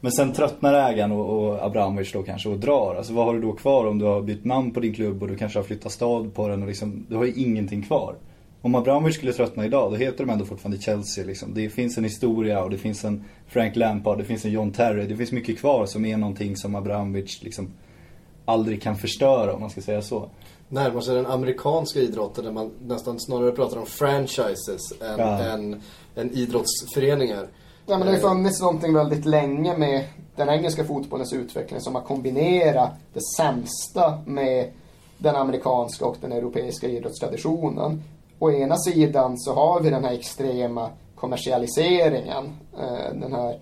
men sen tröttnar ägaren och, och Abramovic då kanske och drar. Alltså vad har du då kvar om du har bytt namn på din klubb och du kanske har flyttat stad på den och liksom, du har ju ingenting kvar. Om Abramovic skulle tröttna idag, då heter de ändå fortfarande Chelsea liksom. Det finns en historia och det finns en Frank Lampard, det finns en John Terry. Det finns mycket kvar som är någonting som Abramovic liksom aldrig kan förstöra om man ska säga så. Närmar sig den amerikanska idrotten där man nästan snarare pratar om franchises än, Ja. än, än idrottsföreningar. Ja, men det har ju funnits någonting väldigt länge med den engelska fotbollens utveckling som har kombinerat det sämsta med den amerikanska och den europeiska idrottstraditionen å ena sidan så har vi den här extrema kommersialiseringen. Eh, den här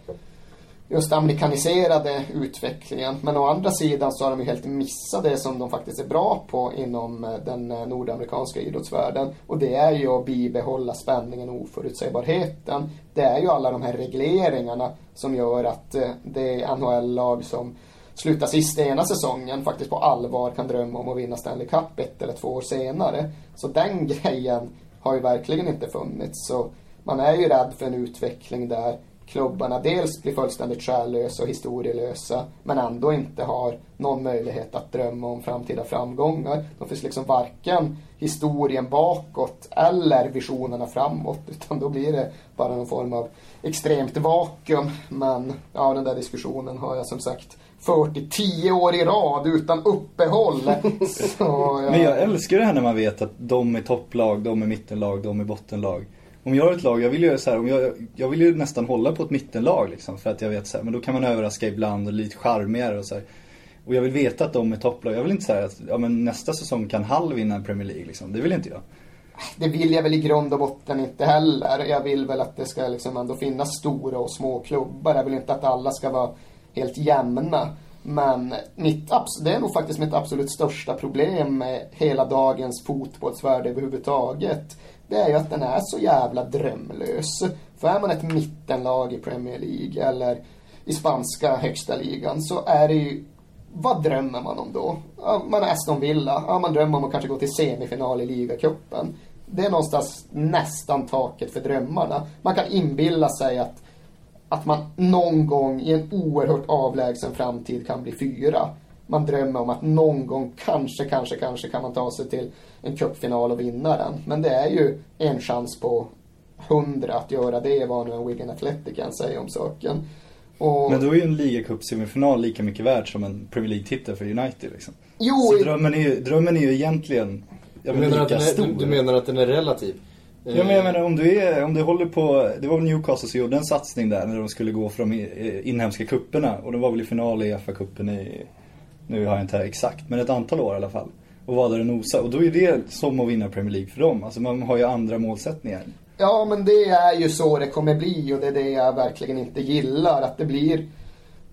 just amerikaniserade utvecklingen. Men å andra sidan så har de ju helt missat det som de faktiskt är bra på inom eh, den eh, nordamerikanska idrottsvärlden. Och det är ju att bibehålla spänningen och oförutsägbarheten. Det är ju alla de här regleringarna som gör att det är NHL-lag som sluta sist i ena säsongen faktiskt på allvar kan drömma om att vinna Stanley Cup ett eller två år senare. Så den (laughs) grejen har ju verkligen inte funnits. Så man är ju rädd för en utveckling där klubbarna dels blir fullständigt själlösa och historielösa men ändå inte har någon möjlighet att drömma om framtida framgångar. De finns liksom varken historien bakåt eller visionerna framåt utan då blir det bara någon form av extremt vakuum. Men ja, den där diskussionen har jag som sagt fört i tio år i rad utan uppehåll. (laughs) Så, ja. Men jag älskar det här när man vet att de är topplag, de är mittenlag, de är bottenlag om jag har ett lag, jag vill ju så här, om jag, jag vill ju nästan hålla på ett mittenlag liksom. För att jag vet så här, men då kan man överraska ibland och lite charmigare och så här. Och jag vill veta att de är topplag. Jag vill inte säga att ja, men nästa säsong kan Hall vinna Premier League liksom. Det vill inte jag. Det vill jag väl i grund och botten inte heller. Jag vill väl att det ska liksom ändå finnas stora och små klubbar. Jag vill inte att alla ska vara helt jämna. Men mitt, det är nog faktiskt mitt absolut största problem med hela dagens fotbollsvärld överhuvudtaget det är ju att den är så jävla drömlös. För är man ett mittenlag i Premier League eller i spanska högsta ligan så är det ju vad drömmer man om då? Man är Aston Villa. Ja, man drömmer om att kanske gå till semifinal i ligacupen. Det är någonstans nästan taket för drömmarna. Man kan inbilla sig att, att man någon gång i en oerhört avlägsen framtid kan bli fyra man drömmer om att någon gång, kanske, kanske, kanske kan man ta sig till en cupfinal och vinna den. Men det är ju en chans på hundra att göra det, vad nu en Wigan Athletic kan säga om saken. Och... Men då är ju en ligacup-semifinal lika mycket värd som en Premier League-titel för United liksom. Jo, Så drömmen är ju, drömmen är ju egentligen jag du, menar lika att är, du menar att den är relativ? Ja men jag menar om du, är, om du håller på, det var väl Newcastle som gjorde en satsning där när de skulle gå från inhemska kupperna och de var väl i final i FA-cupen i nu har jag inte här exakt, men ett antal år i alla fall. Och var där och nosa. Och då är det som att vinna Premier League för dem. Alltså man har ju andra målsättningar. Ja, men det är ju så det kommer bli och det är det jag verkligen inte gillar. Att det blir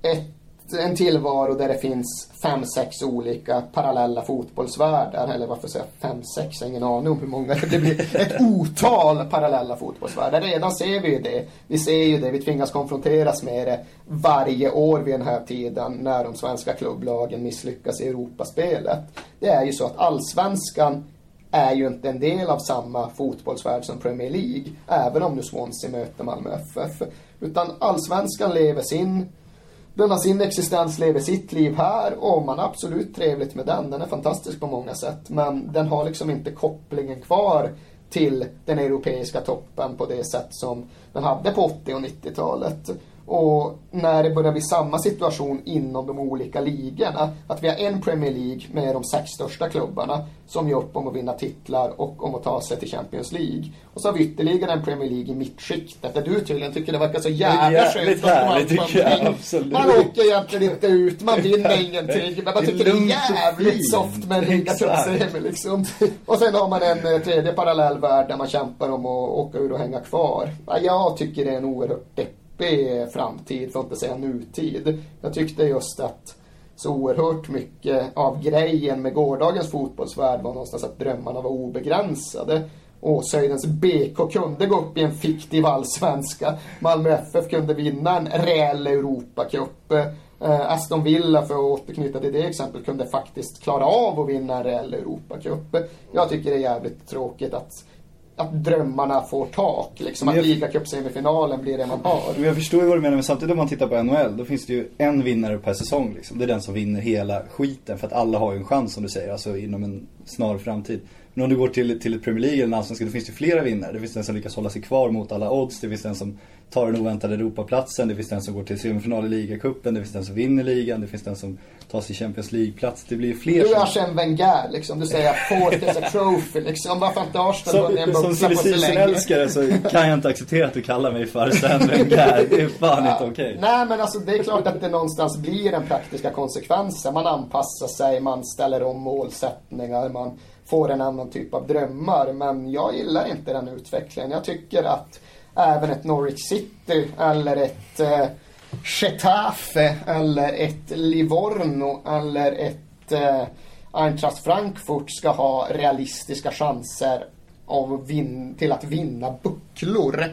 ett en tillvaro där det finns fem, sex olika parallella fotbollsvärldar. Eller varför säger jag fem, sex? Jag har ingen aning om hur många. Det blir ett otal parallella fotbollsvärldar. Redan ser vi ju det. Vi ser ju det. Vi tvingas konfronteras med det varje år vid den här tiden när de svenska klubblagen misslyckas i Europaspelet. Det är ju så att allsvenskan är ju inte en del av samma fotbollsvärld som Premier League. Även om nu Swansea möter Malmö FF. Utan allsvenskan lever sin den har sin existens, lever sitt liv här och man har absolut trevligt med den. Den är fantastisk på många sätt. Men den har liksom inte kopplingen kvar till den europeiska toppen på det sätt som den hade på 80 och 90-talet. Och när det börjar bli samma situation inom de olika ligorna, att vi har en Premier League med de sex största klubbarna som gör upp om att vinna titlar och om att ta sig till Champions League. Och så har vi ytterligare en Premier League i mittskiktet där du tydligen tycker det verkar så jävla skönt att man, jag, absolut. man åker egentligen inte ut, man vinner ingenting, men man tycker det är jävligt soft med en ligacupsemi liksom. Och sen har man en eh, tredje parallell värld där man kämpar om att åka ur och hänga kvar. Ja, jag tycker det är en oerhört deppig deppig framtid, för att inte säga nutid. Jag tyckte just att så oerhört mycket av grejen med gårdagens fotbollsvärld var någonstans att drömmarna var obegränsade. Åshöjdens BK kunde gå upp i en fiktiv allsvenska. Malmö FF kunde vinna en reell Europacup. Eh, Aston Villa, för att återknyta till det exempel, kunde faktiskt klara av att vinna en reell Europacup. Jag tycker det är jävligt tråkigt att att drömmarna får tak. Liksom, att ligacupsemifinalen blir det man har. Jag förstår ju vad du menar, men samtidigt om man tittar på NHL, då finns det ju en vinnare per säsong. Liksom. Det är den som vinner hela skiten. För att alla har ju en chans, som du säger, alltså inom en snar framtid. Men om du går till, till ett Premier League eller en allsvenska, då finns det flera vinnare. Det finns den som lyckas hålla sig kvar mot alla odds. Det finns den som tar den oväntade Europaplatsen. Det finns den som går till semifinal i ligacupen. Det finns den som vinner ligan. Det finns den som tar sig Champions League-plats. Det blir fler Du är Arsène Wenger liksom. Du säger fourth is a trophy liksom. Varför inte Arsenal vunnit en Som silly älskare så kan jag inte acceptera att du kallar mig för Arsène Wenger. Det är fan ja. inte okej. Okay. Nej men alltså det är klart att det någonstans blir en praktiska konsekvenser. Man anpassar sig, man ställer om målsättningar, man får en annan typ av drömmar. Men jag gillar inte den utvecklingen. Jag tycker att även ett Norwich City eller ett eh, Getafe eller ett Livorno eller ett eh, Eintracht Frankfurt ska ha realistiska chanser av vin- till att vinna bucklor.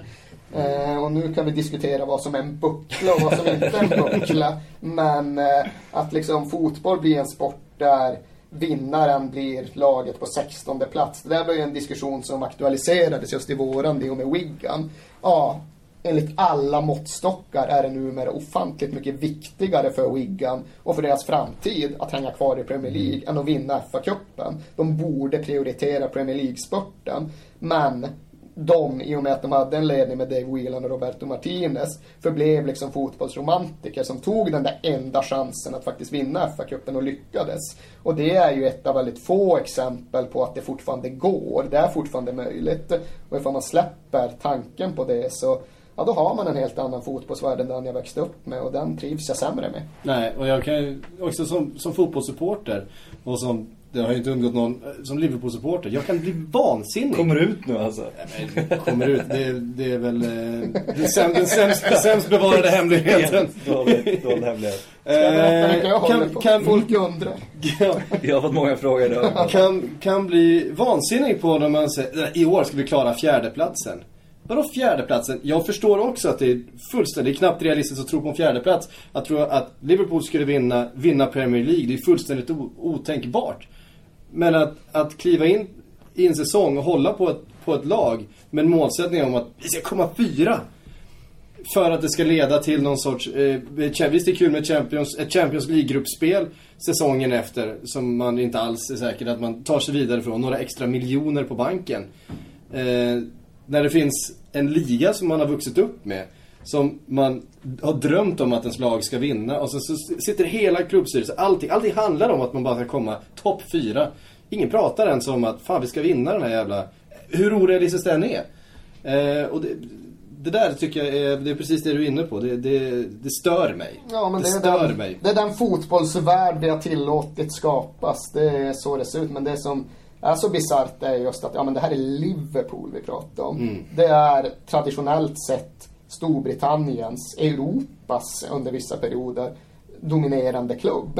Eh, och nu kan vi diskutera vad som är en buckla och vad som inte är en buckla. Men eh, att liksom fotboll blir en sport där vinnaren blir laget på 16 plats. Det där var ju en diskussion som aktualiserades just i våran det och med Wigan. Ja, enligt alla måttstockar är det numera ofantligt mycket viktigare för Wigan och för deras framtid att hänga kvar i Premier League än att vinna FA-cupen. De borde prioritera Premier League-spurten. Men de, i och med att de hade en ledning med Dave Whelan och Roberto Martinez, förblev liksom fotbollsromantiker som tog den där enda chansen att faktiskt vinna FA-cupen och lyckades. Och det är ju ett av väldigt få exempel på att det fortfarande går. Det är fortfarande möjligt. Och ifall man släpper tanken på det så Ja, då har man en helt annan fotbollsvärld än den jag växte upp med och den trivs jag sämre med. Nej, och jag kan ju också som, som fotbollssupporter och som, det har ju inte undgått någon, eh, som Liverpool-supporter, jag kan bli vansinnig. Kommer ut nu alltså. Nej, men kommer ut, det, det är väl eh, den, säm, den sämst, sämst bevarade hemligheten. (laughs) Dålig, dålig hemlighet. Eh, kan, kan, Folk undrar. ja, Jag har fått många frågor idag. (laughs) kan, kan bli vansinnig på när man säger i år ska vi klara fjärdeplatsen. Vadå fjärdeplatsen? Jag förstår också att det är fullständigt, det är knappt realistiskt att tro på en fjärdeplats. Att tro att Liverpool skulle vinna, vinna Premier League, det är fullständigt otänkbart. Men att, att kliva in i en säsong och hålla på ett, på ett lag med en målsättning om att vi ska komma fyra. För att det ska leda till någon sorts, eh, eh visst det är kul med Champions, ett Champions League-gruppspel säsongen efter. Som man inte alls är säker att man tar sig vidare från. Några extra miljoner på banken. Eh, när det finns en liga som man har vuxit upp med. Som man har drömt om att ens lag ska vinna. Och så, så sitter hela klubbstyrelsen, allting, allting handlar om att man bara ska komma topp fyra. Ingen pratar ens om att fan vi ska vinna den här jävla... Hur orealistiskt den är. Eh, och det, det där tycker jag är, det är precis det du är inne på. Det, det, det stör mig. Ja, men det, det, stör den, mig. det är den fotbollsvärld vi har tillåtit skapas. Det är så det ser ut. Men det som är så bisarrt är just att ja, men det här är Liverpool vi pratar om. Mm. Det är traditionellt sett Storbritanniens, Europas under vissa perioder dominerande klubb.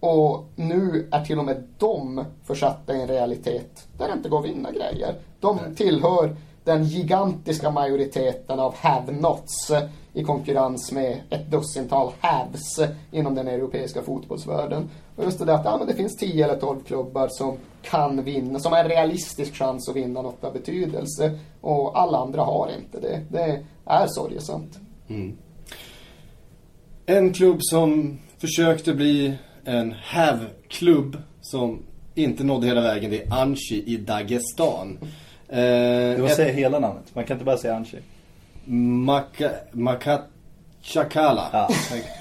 Och nu är till och med de försatta i en realitet där det inte går att vinna grejer. De tillhör den gigantiska majoriteten av have-nots i konkurrens med ett dussintal haves inom den europeiska fotbollsvärlden. Och just det där att ja, det finns 10 eller 12 klubbar som kan vinna, som har en realistisk chans att vinna något av betydelse. Och alla andra har inte det. Det är sorgesamt. En klubb som försökte bli en have-klubb som inte nådde hela vägen, det är Anchi i Dagestan. Eh, Du måste ett- säga hela namnet. Man kan inte bara säga Anchi. Maka, Makachakala. Ja.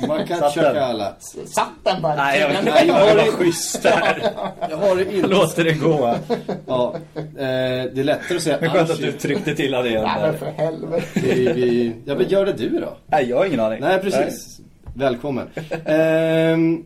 Makachakala. Satt den bara? Nej, jag, Nej, jag har jag var schysst där. (laughs) Jag har det inte. Låter det gå. Ja, eh, det är lättare att säga Men skönt att du tryckte till det igen Nej men för helvete. Vi, vi, ja, men gör det du då. Nej, jag har ingen aning. Nej, precis. Välkommen. Ehm,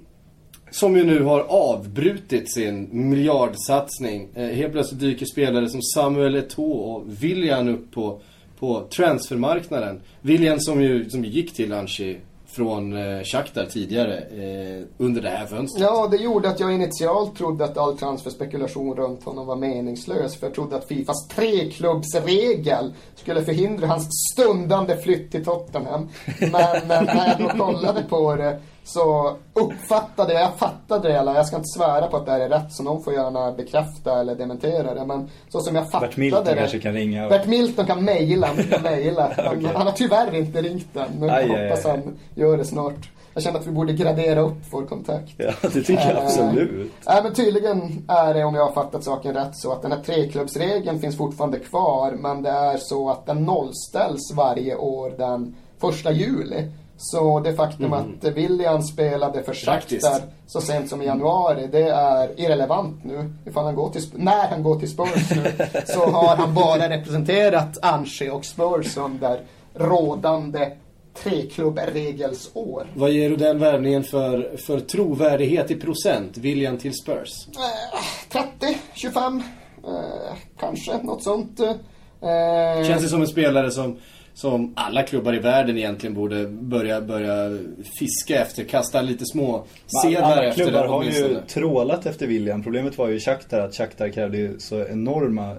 som ju nu har avbrutit sin miljardsatsning. Eh, helt plötsligt dyker spelare som Samuel Eto'o och William upp på, på transfermarknaden. William som ju som gick till Anchi från eh, Shakhtar tidigare eh, under det här fönstret. Ja, det gjorde att jag initialt trodde att all transferspekulation runt honom var meningslös. För jag trodde att Fifas treklubbsregel skulle förhindra hans stundande flytt till Tottenham. Men när jag då kollade på det så uppfattade jag, jag fattade det hela. Jag ska inte svära på att det här är rätt så någon får gärna bekräfta eller dementera det. Men så som jag fattade Bert Milton det. kanske kan ringa. och- Bert Milton kan mejla. (laughs) Mejla. Han, Okej. han har tyvärr inte ringt än. Men Aj, jag aj, hoppas aj. han gör det snart. Jag känner att vi borde gradera upp vår kontakt. Ja, det tycker jag Eh, absolut. Nej, men tydligen är det, om jag har fattat saken rätt, så att den här treklubbsregeln finns fortfarande kvar. Men det är så att den nollställs varje år den första juli. Så det faktum att William spelade för. Shakhtar så sent som i januari, det är irrelevant nu. Ifall han går till, när han går till Spurs nu (laughs) så har han bara representerat Anche och Spurs under rådande treklubbregelsår. Vad ger du den värvningen för, för trovärdighet i procent? William till Spurs? Eh, 30, 25, eh, kanske något sånt. Eh, Känns det som en spelare som, som alla klubbar i världen egentligen borde börja, börja fiska efter. Kasta lite små sedlar Alla efter klubbar det har ju trålat efter William. Problemet var ju Shakhtar att Shakhtar krävde så enorma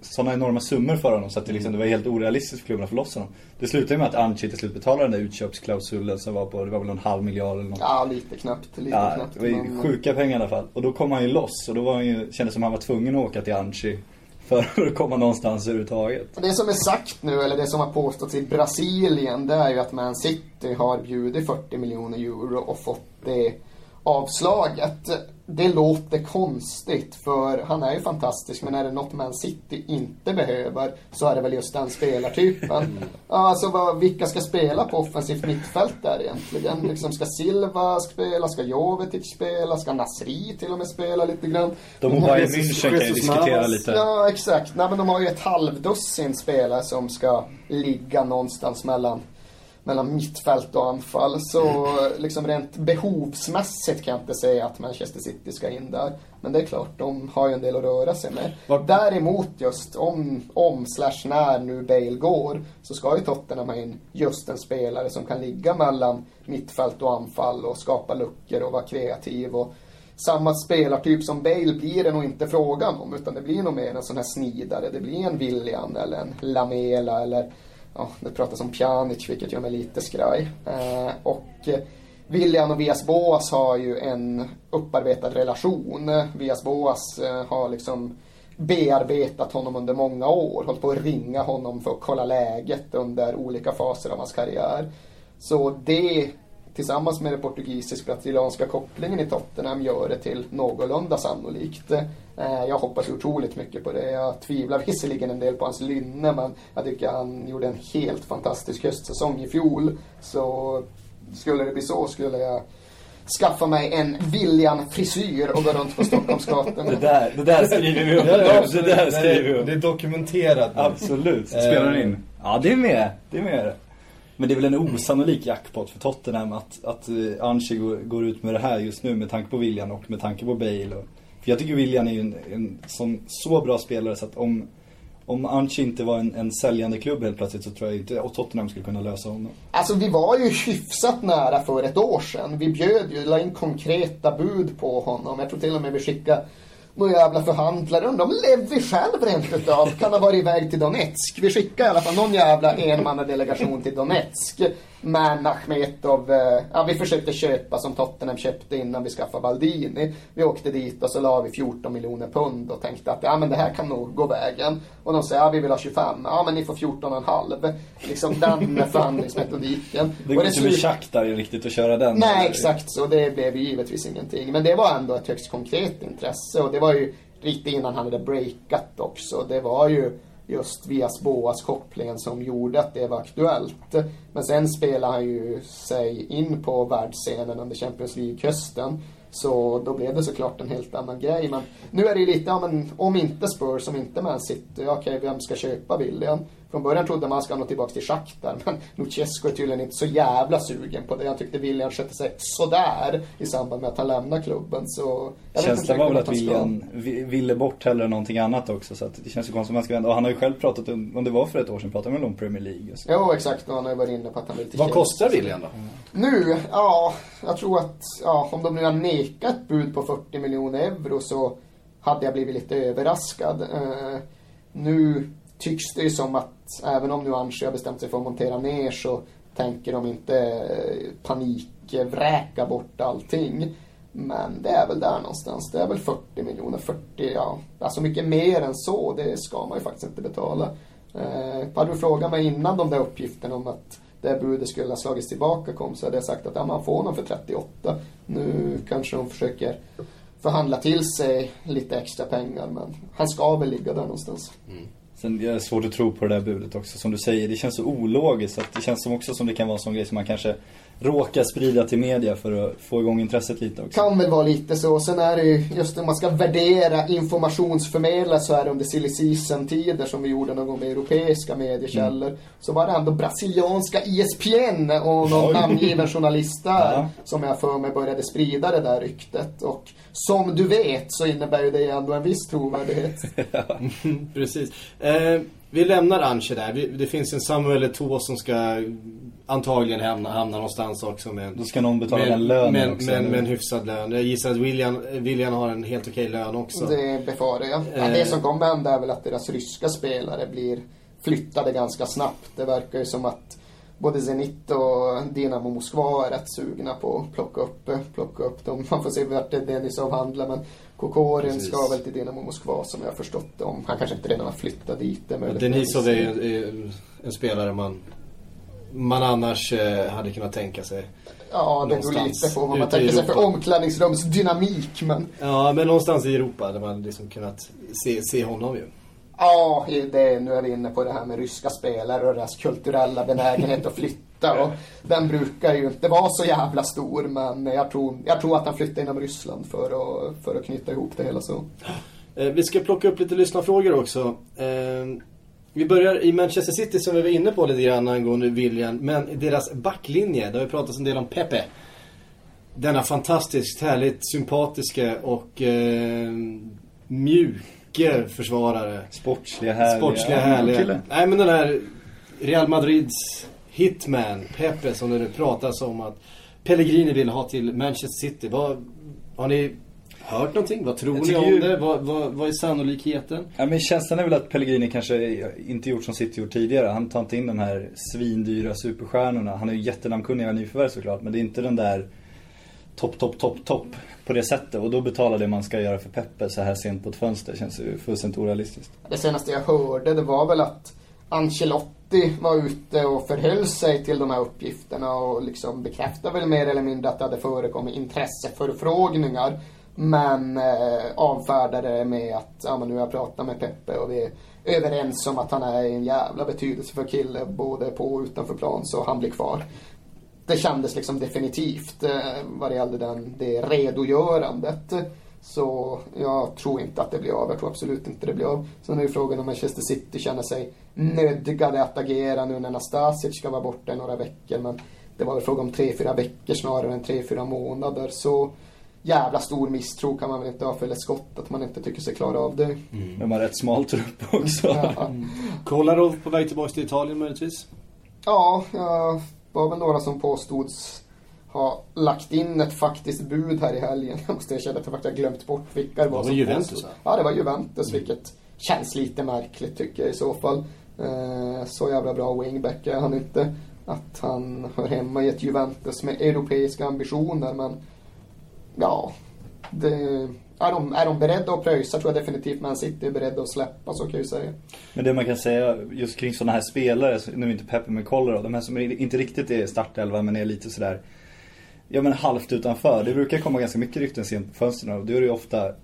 sådana enorma summor för honom så att det, liksom, det var helt orealistiskt för klubbarna att få loss honom. Det slutade ju med att Anchi till slut betalade den där utköpsklausulen som var på, det var väl en halv miljard eller något. Ja, lite knappt. Lite Ja, knappt. det var ju men- sjuka pengar i alla fall. Och då kom han ju loss och då var han ju, kändes som han var tvungen att åka till Anchi för att komma någonstans överhuvudtaget. Det som är sagt nu, eller det som har påståtts i Brasilien, det är ju att Man City har bjudit 40 miljoner euro och fått det avslaget. Det låter konstigt, för han är ju fantastisk, men är det något Man City inte behöver så är det väl just den spelartypen. Ja, Alltså, vad, vilka ska spela på offensivt mittfält där egentligen? Liksom, ska Silva spela? Ska Jovetic spela? Ska Nasri till och med spela lite grann? De har Bayern München kan ju diskutera Navas. lite. Ja, exakt. Nej, men de har ju ett halvdussin spelare som ska ligga någonstans mellan, mellan mittfält och anfall. Så liksom rent behovsmässigt kan jag inte säga att Manchester City ska in där. Men det är klart, de har ju en del att röra sig med. Däremot just om, om slash när nu Bale går så ska ju Tottenham ha in just en spelare som kan ligga mellan mittfält och anfall och skapa luckor och vara kreativ och samma spelartyp som Bale blir det nog inte frågan om utan det blir nog mer en sån här snidare. Det blir en William eller en Lamela eller ja, det pratas om Pjanic vilket gör mig lite skraj. Eh, och eh, William och Vias Boas har ju en upparbetad relation. Vias Boas eh, har liksom bearbetat honom under många år, hållit på att ringa honom för att kolla läget under olika faser av hans karriär. Så det tillsammans med den portugisisk-brasilianska kopplingen i Tottenham gör det till någorlunda sannolikt. Eh, Jag hoppas otroligt mycket på det. Jag tvivlar visserligen en del på hans lynne men jag tycker han gjorde en helt fantastisk höstsäsong i fjol. Så skulle det bli så skulle jag skaffa mig en William-frisyr och gå runt på Stockholmsgatorna. Det där, det där skriver vi upp. Ja, ja, det där det, skriver vi är, upp. det är dokumenterat nu. Absolut. Spelar den Eh. in? Ja, det är med. Det är med. Men det är väl en osannolik jackpot för Tottenham att, att eh, Anchi går, går ut med det här just nu med tanke på William och med tanke på Bale. Och, för jag tycker William är ju en, en som, så bra spelare så att om, om Anchi inte var en, en säljande klubb helt plötsligt så tror jag inte och Tottenham skulle kunna lösa honom. Alltså vi var ju hyfsat nära för ett år sedan. Vi bjöd ju, la in konkreta bud på honom. Jag tror till och med vi skickade några jävla förhandlare. Undrar om Levi själv rent utav kan ha varit iväg till Donetsk. Vi skickade i alla fall någon jävla enmannadelegation till Donetsk. Men Achmetov, eh, ja vi försökte köpa som Tottenham köpte innan vi skaffade Baldini. Vi åkte dit och så la vi 14 miljoner pund och tänkte att ja men det här kan nog gå vägen. Och de säger ja vi vill ha 25. Ja men ni får 14,5. Liksom den (laughs) förhandlingsmetodiken. Det går inte med slut- Shakhtar riktigt att köra den. Nej, exakt så. Det blev ju givetvis ingenting. Men det var ändå ett högst konkret intresse och det var ju lite innan han hade breakat också. Det var ju just Vias Boas kopplingen som gjorde att det var aktuellt. Men sen spelade han ju sig in på världsscenen under Champions League-hösten. Så då blev det såklart en helt annan grej. Men nu är det ju lite, ja men om inte Spurs, om inte Man City, okej vem ska köpa William? Från början trodde man ska nå tillbaka till Shakhtar, men Luchescu är tydligen inte så jävla sugen på det. Han tyckte William skötte sig sådär i samband med att han lämnar klubben. Så Känslan var väl att han. William vi- ville bort hellre än någonting annat också. Så att det känns ju konstigt om man ska vända. Och han har ju själv pratat om, om det var för ett år sedan, pratade han om Premier League så. Jo, exakt. Och han har ju varit inne på att han vill till Vad Chelsea. kostar William då? Nu, ja, jag tror att ja, om de nu har nekat bud på 40 miljoner euro så hade jag blivit lite överraskad. Eh, nu tycks det ju som att även om nu Anchi har bestämt sig för att montera ner så tänker de inte eh, panikvräka bort allting. Men det är väl där någonstans. Det är väl 40 miljoner, 40, ja. Alltså mycket mer än så, det ska man ju faktiskt inte betala. Eh, hade du frågat mig innan de där uppgifterna om att det budet skulle ha slagits tillbaka kom så hade jag sagt att ja, man får honom för 38. Nu kanske de försöker förhandla till sig lite extra pengar men han ska väl ligga där någonstans. Mm. Sen är det svårt att tro på det där budet också. Som du säger, det känns så ologiskt. Att det känns som också som det kan vara en sån grej som man kanske råkar sprida till media för att få igång intresset lite också. Kan väl vara lite så. Sen är det ju just när man ska värdera informationsförmedla så är det under silly season-tider som vi gjorde någon gång med europeiska mediekällor. Mm. Så var det ändå brasilianska ESPN och någon Oj. namngiven journalist där Ja. som jag för mig började sprida det där ryktet. Och som du vet så innebär ju det ändå en viss trovärdighet. (laughs) Precis. Eh, vi lämnar Anche där. Vi, det finns en Samuel Eto'o som ska antagligen hamna, hamna någonstans också med, Då ska någon betala med, den lönen med, också. med, med en hyfsad lön. Jag gissar att William, William har en helt okej lön också. Det befarar jag. Ja, Eh. det som kommer hända är väl att deras ryska spelare blir flyttade ganska snabbt. Det verkar ju som att både Zenit och Dinamo Moskva är rätt sugna på att plocka upp, plocka upp dem. Man får se vart det Denisov handlar men Kokorin ska väl till Dinamo Moskva som jag har förstått det om. Han kanske inte redan har flyttat dit. Denisov är ju är en spelare man, man annars eh, hade kunnat tänka sig. Ja, det beror lite på vad man tänker sig för omklädningsrumsdynamik men Ja, men någonstans i Europa där man liksom kunnat se, se honom ju. Ja, det, nu är vi inne på det här med ryska spelare och deras kulturella benägenhet att flytta. Och den brukar ju inte vara så jävla stor, men jag tror, jag tror att han flyttar inom Ryssland för att, för att knyta ihop det hela så. Eh, Vi ska plocka upp lite lyssnarfrågor också. Vi börjar i Manchester City som vi var inne på lite grann angående William. Men deras backlinje, det har ju pratats en del om Pepe. Denna fantastiskt härligt sympatiska och eh, mjuke försvarare. Sportsliga, härliga. Sportsliga, härliga. kille. Nej men den här Real Madrids hitman, Pepe, som det nu pratas om att Pellegrini vill ha till Manchester City. Vad, har ni hört någonting? Vad tror ni om ju- det? Vad, vad, vad är sannolikheten? Ja, men känslan är väl att Pellegrini kanske inte gjort som City gjort tidigare. Han tar inte in de här svindyra superstjärnorna. Han är ju jättenamnkunniga nyförvärv såklart. Men det är inte den där topp, topp, topp, topp på det sättet. Och då betalar det man ska göra för Peppe så här sent på ett fönster. känns ju fullständigt orealistiskt. Det senaste jag hörde det var väl att Ancelotti var ute och förhöll sig till de här uppgifterna och liksom bekräftade väl mer eller mindre att det hade förekommit intresseförfrågningar. Men eh, avfärdade det med att ja, men nu har jag pratat med Peppe och vi är överens om att han är en jävla betydelsefull kille både på och utanför plan så han blir kvar. Det kändes liksom definitivt eh, vad det gällde den, det redogörandet. Så jag tror inte att det blir av. Jag tror absolut inte det blir av. Sen är ju frågan om Manchester City känner sig nödgade att agera nu när Nastasic ska vara borta i några veckor. Men det var väl fråga om tre, fyra veckor snarare än tre, fyra månader. Så jävla stor misstro kan man väl inte ha för skott att man inte tycker sig klara av det. Men de har rätt smal trupp (laughs) också. Ja, Kolarov på väg tillbaka till Italien möjligtvis? ja, jag var väl några som påstods ha lagt in ett faktiskt bud här i helgen. (laughs) Jag måste erkänna att jag faktiskt har glömt bort vilka det var var som Juventus, påstod. Ja, det var Juventus, vilket känns lite märkligt tycker jag i så fall. Eh, så jävla bra wingback är han inte. Att han hör hemma i ett Juventus med europeiska ambitioner, men ja, det, är, de, är de beredda att pröjsa tror jag definitivt Man City är beredda att släppa, så kan jag ju säga. Men det man kan säga just kring sådana här spelare, nu är inte Peppe med Kolarov, de här som inte riktigt är startelva men är lite sådär Ja men halvt utanför. Det brukar komma ganska mycket rykten sent på fönstren och då är det ju ofta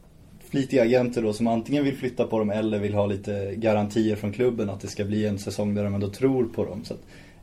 flitiga agenter då som antingen vill flytta på dem eller vill ha lite garantier från klubben att det ska bli en säsong där de ändå tror på dem. Så att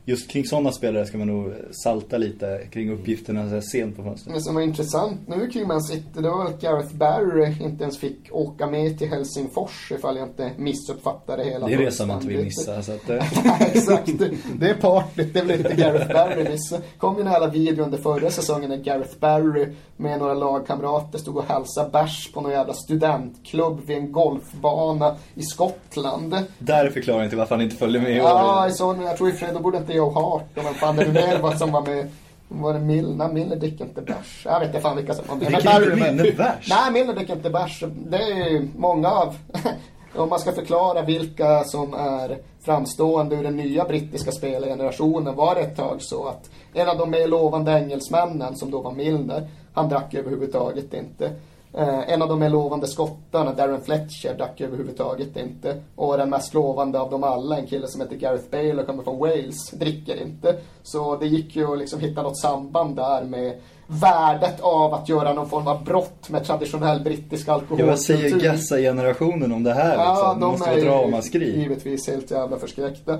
just kring sådana spelare ska man nog salta lite kring uppgifterna så här sent på fönstret. Det som var intressant nu kring Man City, det var att Gareth Barry inte ens fick åka med till Helsingfors ifall jag inte missuppfattade det hela. Det är resan man inte vill missa. Så att, (laughs) eh, Exakt, det är partyt, det vill inte Gareth Barry missa. kom ju en jävla video under förra säsongen när Gareth Barry med några lagkamrater stod och hälsade bärs på någon jävla studentklubb vid en golfbana i Skottland. där är förklaringen till varför han inte följer med. Ja, i sån, jag tror i Fredo borde inte Joe Hart och vem fan det nu mer var som var med. Var det Milner? Milner dricker inte bärs. Jag vet inte fan vilka som var med. Dricker inte. Milner bärs? Nej, Milner dricker inte bärs. Det är ju många av, (laughs) om man ska förklara vilka som är framstående ur den nya brittiska spelargenerationen var det ett tag så att en av de mer lovande engelsmännen som då var Milner, han drack överhuvudtaget inte. Eh, en av de mer lovande skottarna, Darren Fletcher, dök överhuvudtaget inte. Och den mest lovande av dem alla, en kille som heter Gareth Bale och kommer från Wales, dricker inte. Så det gick ju att liksom hitta något samband där med värdet av att göra någon form av brott med traditionell brittisk Ja, alkoholkultur. vad säger Gassa-generationen om det här liksom? Ja, det de måste är vara ett ju ramaskri. givetvis helt jävla förskräckta. (laughs)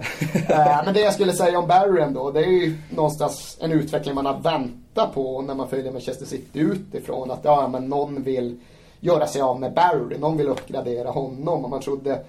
Eh, men det jag skulle säga om Barry ändå, det är ju någonstans en utveckling man har väntat på när man följer Manchester City utifrån. Att ja, men någon vill göra sig av med Barry, någon vill uppgradera honom. Och man trodde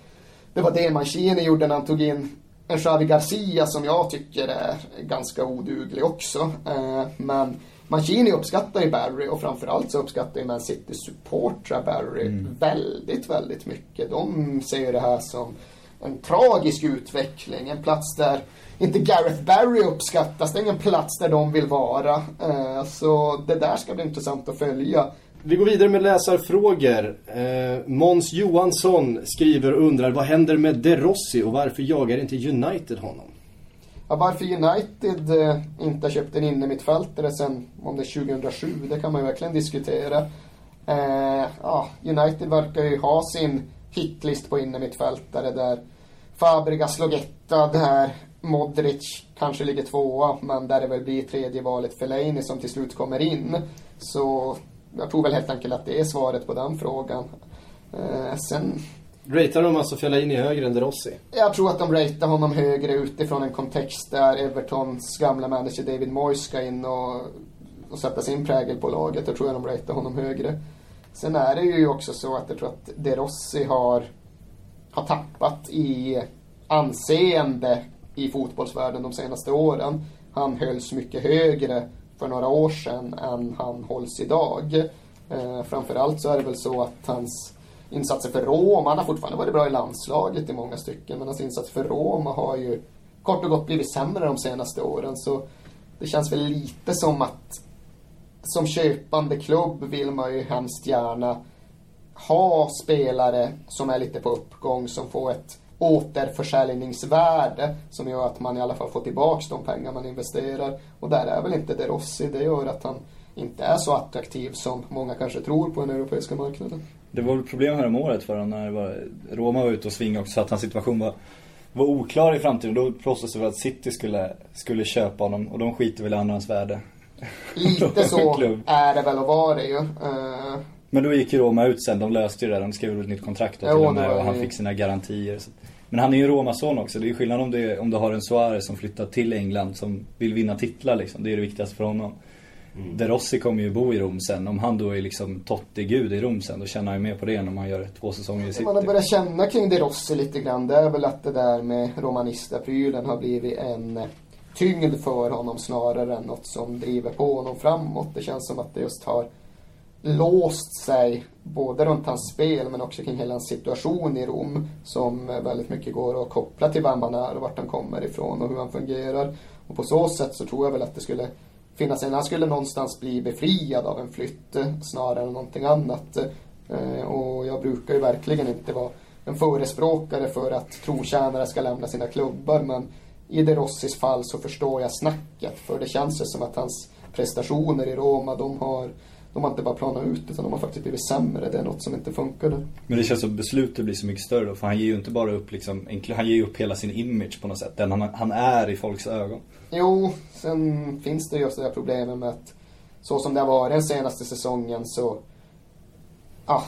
det var det Mancini gjorde när han tog in en Xavi Garcia som jag tycker är ganska oduglig också. Eh, men Mancini uppskattar ju Barry och framförallt så uppskattar ju Man City supportrar Barry väldigt, väldigt mycket. De ser ju det här som en tragisk utveckling. En plats där inte Gareth Barry uppskattas. Det är ingen plats där de vill vara. Eh, Så det där ska bli intressant att följa. Vi går vidare med läsarfrågor. Eh, Måns Johansson skriver och undrar vad händer med De Rossi och varför jagar inte United honom? Ja, varför United eh, inte har köpt en innermittfältare sen, om det är 2007, det kan man ju verkligen diskutera. Eh, ja, United verkar ju ha sin hitlist på innermittfältare där Fabregas, Logetta, där Modric kanske ligger tvåa, men där det väl blir tredje valet Fellaini som till slut kommer in. Så jag tror väl helt enkelt att det är svaret på den frågan. Eh, sen Ratear de alltså Fellaini högre än De Rossi? jag tror att de ratear honom högre utifrån en kontext där Evertons gamla manager David Moyes ska in och, och sätta sin prägel på laget. Då tror jag de ratear honom högre. Sen är det ju också så att jag tror att De Rossi har, har tappat i anseende i fotbollsvärlden de senaste åren. Han hölls mycket högre för några år sedan än han hålls idag. Eh, framförallt så är det väl så att hans insatser för Roma, han har fortfarande varit bra i landslaget i många stycken, men hans insatser för Roma har ju kort och gott blivit sämre de senaste åren. Så det känns väl lite som att som köpande klubb vill man ju hemskt gärna ha spelare som är lite på uppgång, som får ett återförsäljningsvärde som gör att man i alla fall får tillbaks de pengar man investerar. Och där är väl inte De Rossi. Det gör att han inte är så attraktiv som många kanske tror på den europeiska marknaden. Det var väl problem här om året för honom när var, Roma var ute och svingade också så att hans situation var, var oklar i framtiden. Då påstås det väl att City skulle, skulle köpa honom och de skiter väl i andrans värde. Lite (laughs) så är det väl och var det ju. Eh, Men då gick ju Roma ut sen, de löste ju det. De skrev ett nytt kontrakt då Jo, till och det med och han fick sina garantier. Så. Men han är ju Roma-son också. Det är ju skillnad om, det, om du har en Suarez som flyttar till England som vill vinna titlar liksom. Det är det viktigaste för honom. Mm. De Rossi kommer ju bo i Rom sen. Om han då är liksom Totti-gud i Rom sen, då tjänar han ju mer på det än om han gör två säsonger i City. Man har börjat känna kring De Rossi lite grann. Det är väl att det där med romanista-prylen har blivit en tyngd för honom snarare än något som driver på honom framåt. Det känns som att det just har låst sig både runt hans spel men också kring hela hans situation i Rom som väldigt mycket går att koppla till vem han är och vart han kommer ifrån och hur han fungerar. Och på så sätt så tror jag väl att det skulle finnas en, han skulle någonstans bli befriad av en flytt snarare än någonting annat. Eh, och jag brukar ju verkligen inte vara en förespråkare för att trotjänare ska lämna sina klubbar men i De Rossis fall så förstår jag snacket för det känns ju som att hans prestationer i Roma de har de har inte bara planat ut utan de har faktiskt blivit sämre. Det är något som inte funkade. Men det känns som beslutet blir så mycket större då, för han ger ju inte bara upp liksom, han ger ju upp hela sin image på något sätt. Den han, han är i folks ögon. Jo, sen finns det just det där problemet med att så som det har varit den senaste säsongen så ja,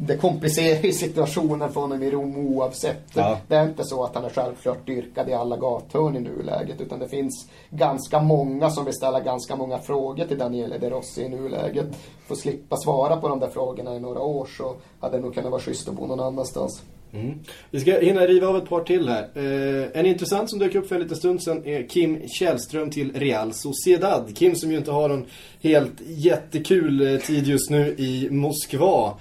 det komplicerar ju situationen för honom i Rom oavsett. Ja. Det är inte så att han är självklart dyrkad i alla gathörn i nuläget utan det finns ganska många som vill ställa ganska många frågor till Daniele De Rossi i nuläget. För att slippa svara på de där frågorna i några år så hade det nog kunnat vara schysst att bo någon annanstans. Mm. Vi ska hinna riva av ett par till här. Eh, en intressant som dök upp för en liten stund sedan är Kim Källström till Real Sociedad. Kim som ju inte har en helt jättekul eh, tid just nu i Moskva.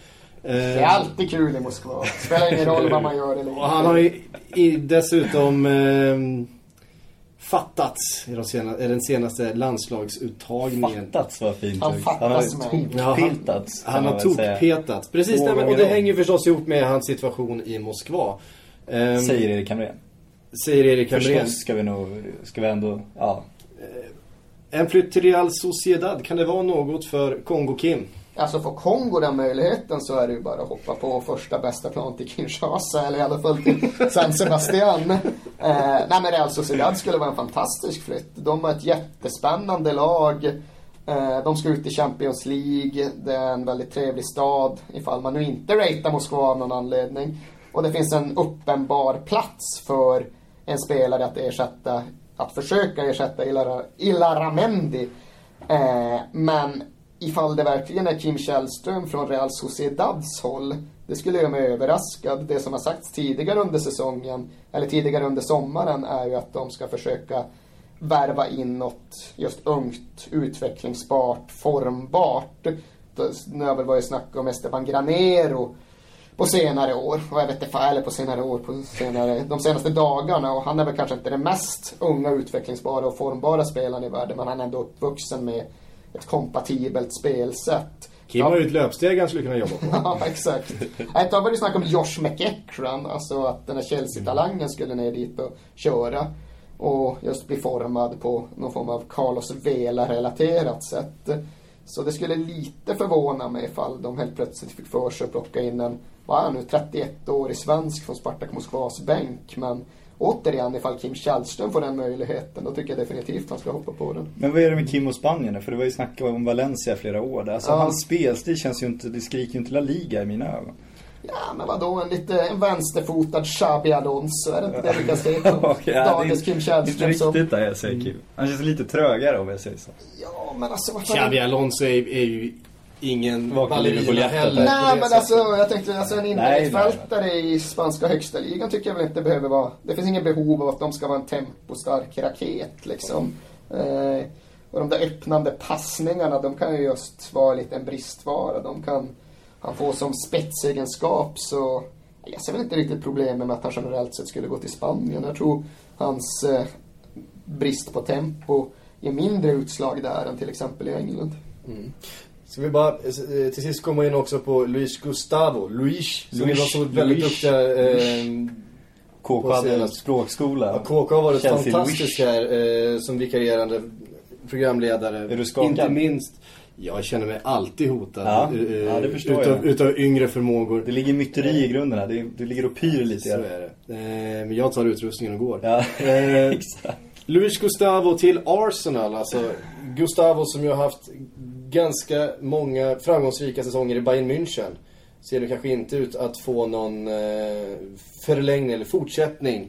Eh, Det är alltid kul i Moskva. Spelar ingen roll vad man gör eller inte. och han har ju i, dessutom eh, fattats i de sena, i den senaste landslagsuttagningen. Fattats var fint Han fattas han har tokpetats. Han kan man har säga. tokpetats. Precis, nej, men, och det hänger förstås ihop med hans situation i Moskva. Ehm, Säger Erik Hamrén. säger Erik Hamrén. Förstås ska vi nog, ska vi ändå, ja. En flytt till Real Sociedad, kan det vara något för Kongo-Kim? Alltså får Kongo den möjligheten så är det ju bara att hoppa på första bästa plan till Kinshasa eller i alla fall till San Sebastian. (laughs) Eh, nej men Real Sociedad skulle vara en fantastisk flytt. De har ett jättespännande lag. Eh, De ska ut i Champions League. Det är en väldigt trevlig stad ifall man nu inte ratear Moskva av någon anledning. Och det finns en uppenbar plats för en spelare att ersätta, att försöka ersätta Ilara, Ilaramendi. Eh, men ifall det verkligen är Kim Källström från Real Sociedads håll, det skulle göra mig överraskad. Det som har sagts tidigare under säsongen, eller tidigare under sommaren, är ju att de ska försöka värva in något just ungt, utvecklingsbart, formbart. Nu har väl varit snack om Esteban Granero på senare år. Och jag vet inte, eller på senare år, på senare, de senaste dagarna. Och han är väl kanske inte den mest unga, utvecklingsbara och formbara spelaren i världen. Men han är ändå uppvuxen med ett kompatibelt spelsätt. Kim har ju ett löpsteg han skulle kunna jobba på. (laughs) Ja, exakt. Ett tag var det snack om Josh McEachran, alltså att den här Chelsea-talangen skulle ner dit och köra. Och just bli formad på någon form av Carlos Vela-relaterat sätt. Så det skulle lite förvåna mig ifall de helt plötsligt fick för sig att plocka in en, vad är han nu, 31-årig svensk från Spartak Moskvas bänk. Men återigen, ifall Kim Källström får den möjligheten, då tycker jag definitivt han ska hoppa på den. Men vad är det med Kim och Spanien? För det var ju snack om Valencia i flera år där. Alltså Ja. hans spelstil känns ju inte, det skriker ju inte La Liga i mina ögon. Ja, men vadå, en lite en vänsterfotad Xabi Alonso, är det inte det vi kan se på (laughs) Okej, ja, det är dagens Kim Inte Källström som... riktigt där jag säger Kim. Han känns lite trögare om jag säger så. Ja, men alltså vad fan... Xabi Alonso är, är ju ingen heller. där. Nej, men sättet. alltså jag tänkte, alltså en innermittfältare i spanska högsta ligan tycker jag väl inte behöver vara... Det finns ingen behov av att de ska vara en tempostark raket liksom. Eh, och de där öppnande passningarna, de kan ju just vara lite en bristvara. De kan han få som spetsegenskap så... Jag ser väl inte riktigt problemet med att han generellt sett skulle gå till Spanien. Jag tror hans eh, brist på tempo ger mindre utslag där än till exempel i England. Ska vi bara eh, till sist komma in också på Luis Gustavo. Luis, som Luis, var så väldigt Luis. duktiga. Eh, KK hade senast. språkskola. ja, KK har varit Chelsea fantastisk Luis. här eh, som vikarierande programledare. Är du skakad? Inte minst, jag känner mig alltid hotad. Ja, eh, ja, det förstår utav, jag. utav yngre förmågor. Det ligger myteri i grunden här. Det, det ligger och pyr lite Så är det. Eh, men jag tar utrustningen och går. Ja, Eh, (laughs) exakt. Luis Gustavo till Arsenal alltså. Gustavo som ju har haft ganska många framgångsrika säsonger i Bayern München. Ser det kanske inte ut att få någon eh, förlängning eller fortsättning.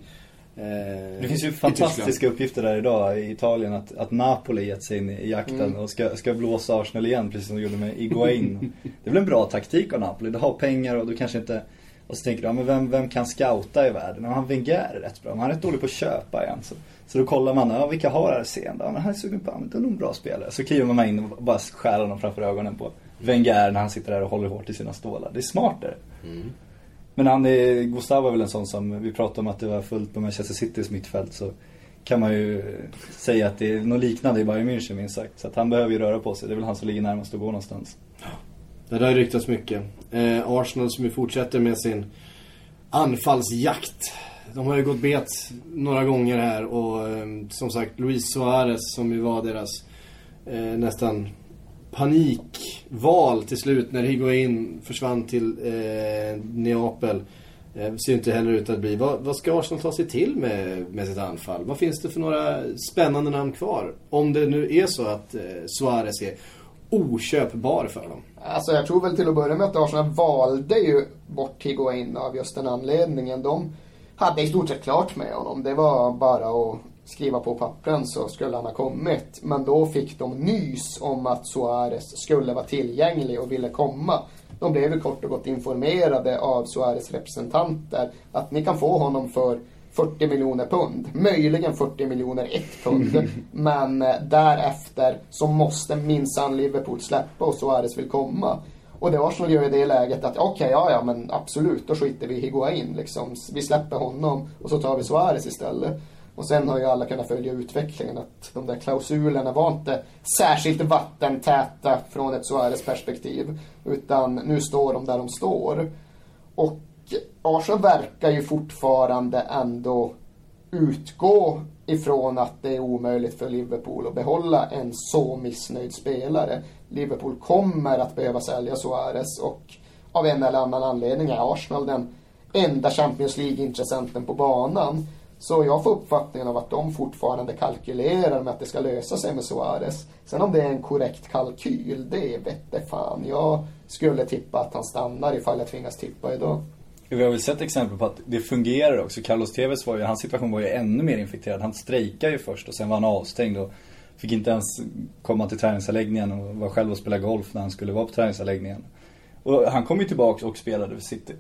Eh, Det finns ju fantastiska uppgifter där idag i Italien att, att Napoli gett sig in i jakten Mm. och ska, ska blåsa Arsenal igen precis som de gjorde med Iguain. (laughs) det är väl en bra taktik av Napoli. Du har pengar och du kanske inte... Och så tänker du, ja, men vem, vem kan scouta i världen? Ja, han Wenger är rätt bra, men han är rätt dålig på att köpa igen. Så, så då kollar man, ja vilka har RC? Ja, men han är sugen på, men det är nog en bra spelare. Så kliver man in och bara skär honom framför ögonen på Wenger när han sitter där och håller hårt i sina stålar. Det är smart det. Men han är, Gustavo är väl en sån som, vi pratade om att det var fullt på Manchester Citys mittfält så kan man ju säga att det är något liknande i Bayern München minst sagt. Så att han behöver ju röra på sig. Det är väl han som ligger närmast att gå någonstans. Det där har ryktats mycket. Eh, Arsenal som ju fortsätter med sin anfallsjakt. De har ju gått bet några gånger här och eh, som sagt Luis Suarez som ju var deras eh, nästan panikval till slut när Higuain försvann till eh, Neapel. Eh, ser inte heller ut att bli. Vad, vad ska Arsenal ta sig till med, med sitt anfall? Vad finns det för några spännande namn kvar? Om det nu är så att eh, Suarez är oköpbar för dem. Alltså jag tror väl till att börja med att Arsenal valde ju bort Higuain av just den anledningen. De hade i stort sett klart med honom. Det var bara att skriva på pappren så skulle han ha kommit. Men då fick de nys om att Suarez skulle vara tillgänglig och ville komma. De blev ju kort och gott informerade av Suarez representanter att ni kan få honom för 40 miljoner pund. Möjligen 40 miljoner ett pund. Men eh, därefter så måste minsann Liverpool släppa och Suarez vill komma. Och det Arsenal gör i det läget att okej, ja ja men absolut, då skiter vi i Higuain liksom. Vi släpper honom och så tar vi Suarez istället. Och sen har ju alla kunnat följa utvecklingen att de där klausulerna var inte särskilt vattentäta från ett Suarez perspektiv. Utan nu står de där de står. Och Arsenal verkar ju fortfarande ändå utgå ifrån att det är omöjligt för Liverpool att behålla en så missnöjd spelare. Liverpool kommer att behöva sälja Suarez och av en eller annan anledning är Arsenal den enda Champions League-intressenten på banan. Så jag får uppfattningen av att de fortfarande kalkylerar med att det ska lösa sig med Suarez. Sen om det är en korrekt kalkyl, det vette fan. Jag skulle tippa att han stannar ifall jag tvingas tippa idag. Vi har väl sett exempel på att det fungerar också. Carlos Tevez var ju, hans situation var ju ännu mer infekterad. Han strejkade ju först och sen var han avstängd och fick inte ens komma till träningsanläggningen och var själv och spela golf när han skulle vara på träningsanläggningen. Och han kom ju tillbaka och spelade för City.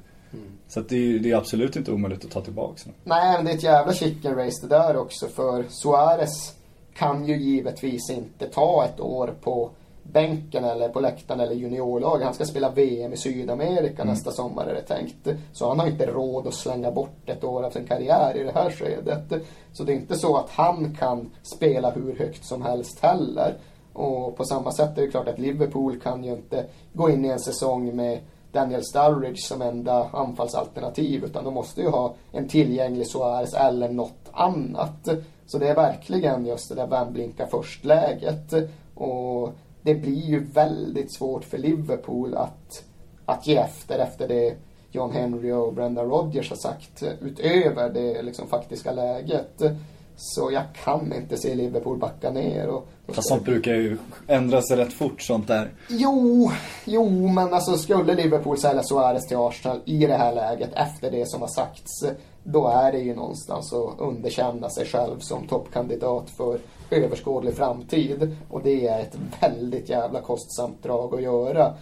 Så att det, är, det är absolut inte omöjligt att ta tillbaka honom. Nej, men det är ett jävla chicken race det där också. För Suarez kan ju givetvis inte ta ett år på bänken eller på läktaren eller juniorlag. Han ska spela VM i Sydamerika nästa sommar är det tänkt. Så han har inte råd att slänga bort ett år av sin karriär i det här skedet. Så det är inte så att han kan spela hur högt som helst heller. Och på samma sätt är det klart att Liverpool kan ju inte gå in i en säsong med Daniel Sturridge som enda anfallsalternativ utan de måste ju ha en tillgänglig Suarez eller något annat. Så det är verkligen just det där vem blinkar först-läget. Och det blir ju väldigt svårt för Liverpool att, att ge efter efter det John Henry och Brendan Rodgers har sagt utöver det liksom faktiska läget. Så jag kan inte se Liverpool backa ner. Och, Fast sånt brukar ju ändra sig rätt fort sånt där. Jo, jo, men alltså skulle Liverpool sälja Suarez till Arsenal i det här läget efter det som har sagts, då är det ju någonstans att underkänna sig själv som toppkandidat för överskådlig framtid. Och det är ett väldigt jävla kostsamt drag att göra.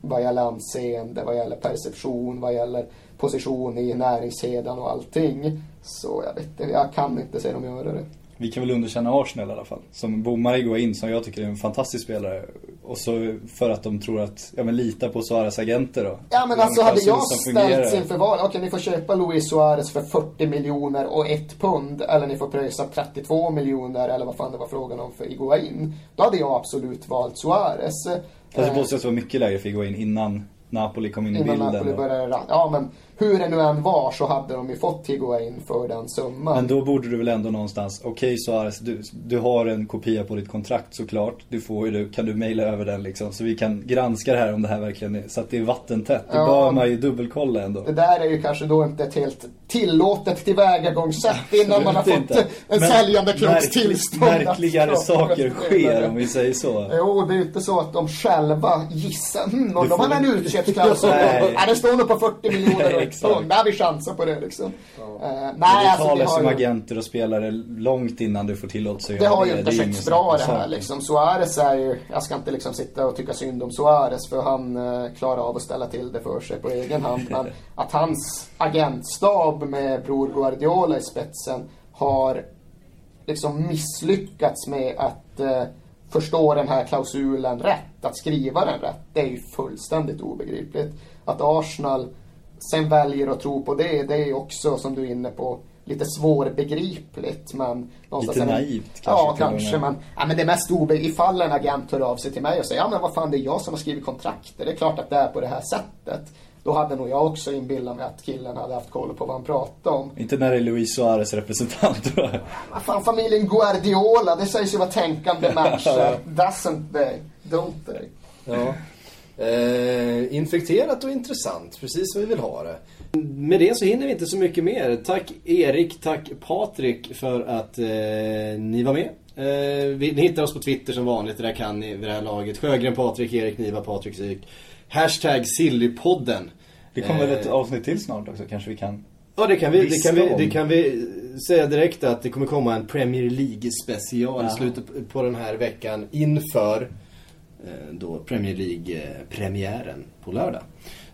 Vad gäller anseende, vad gäller perception, vad gäller position i näringskedjan och allting. Så jag vet inte, jag kan inte se dem göra det. Vi kan väl underkänna Arsenal i alla fall. Som bommar Higuain som jag tycker är en fantastisk spelare. Och så för att de tror att, ja men lita på Suarez agenter då. Ja men alltså hade jag ställts inför val, okej ni får köpa Luis Suarez för 40 miljoner och ett pund eller ni får pröjsa 32 miljoner eller vad fan det var frågan om för Iguain. Då hade jag absolut valt Suarez. Fast det Eh, måste vara mycket lägre för Higuain innan Napoli kom in i Innan bilden. Napoli och- började ran- Ja men hur det nu än var så hade de ju fått Higuain för den summan. Men då borde du väl ändå någonstans, okej Suarez, du, du har en kopia på ditt kontrakt såklart. Du får ju det, kan du mejla över den liksom. Så vi kan granska det här om det här verkligen är, så att det är vattentätt. Det Ja. bör man ju dubbelkolla ändå. Det där är ju kanske då inte ett helt tillåtet tillvägagångssätt innan man har fått inte. en Men säljande märklig- tillstånd. Märkligare prata saker sker om vi säger så. Jo, det är ju inte så att de själva gissar. Hmm, om de har en utköpsklausul. Nej, det står nog på 40 miljoner Pund. Där vi chansar på det liksom. Eh, Men nej, det alltså det talas som ju, agenter och spelare långt innan du får tillåtelse att det göra har ju inte skötts bra det om här liksom. Suarez är ju, jag ska inte liksom sitta och tycka synd om Suarez för han eh, klarar av att ställa till det för sig på egen hand. Men (laughs) att hans agentstab med Bror Guardiola i spetsen har liksom misslyckats med att eh, förstå den här klausulen rätt, att skriva den rätt. Det är ju fullständigt obegripligt. Att Arsenal sen väljer att tro på det, det är också som du är inne på lite svårbegripligt men Lite det- naivt kanske Ja, kanske men, ja, men det mest obegripligt, ifall en agent hör av sig till mig och säger ja men vad fan det är jag som har skrivit kontraktet, det är klart att det är på det här sättet. Då hade nog jag också inbillat mig att killen hade haft koll på vad han pratade om. Inte när det är Luis Suarez representant då. Vad fan, familjen Guardiola, det sägs ju vara tänkande (laughs) människor. Doesn't they? Don't they? Ja. Eh, infekterat och intressant, precis som vi vill ha det. Med det så hinner vi inte så mycket mer. Tack Erik, tack Patrik för att eh, ni var med. Eh, vi, ni hittar oss på Twitter som vanligt, det där kan ni vid det här laget. Sjögren Patrik, Erik Niva, Patrik Syk. Hashtag Sillypodden. Det kommer väl ett Eh, avsnitt till snart också kanske vi kan. Ja det kan, vi, det, kan vi, det kan vi säga direkt att det kommer komma en Premier League special Ja. slutet på den här veckan inför eh, då Premier League-premiären på lördag.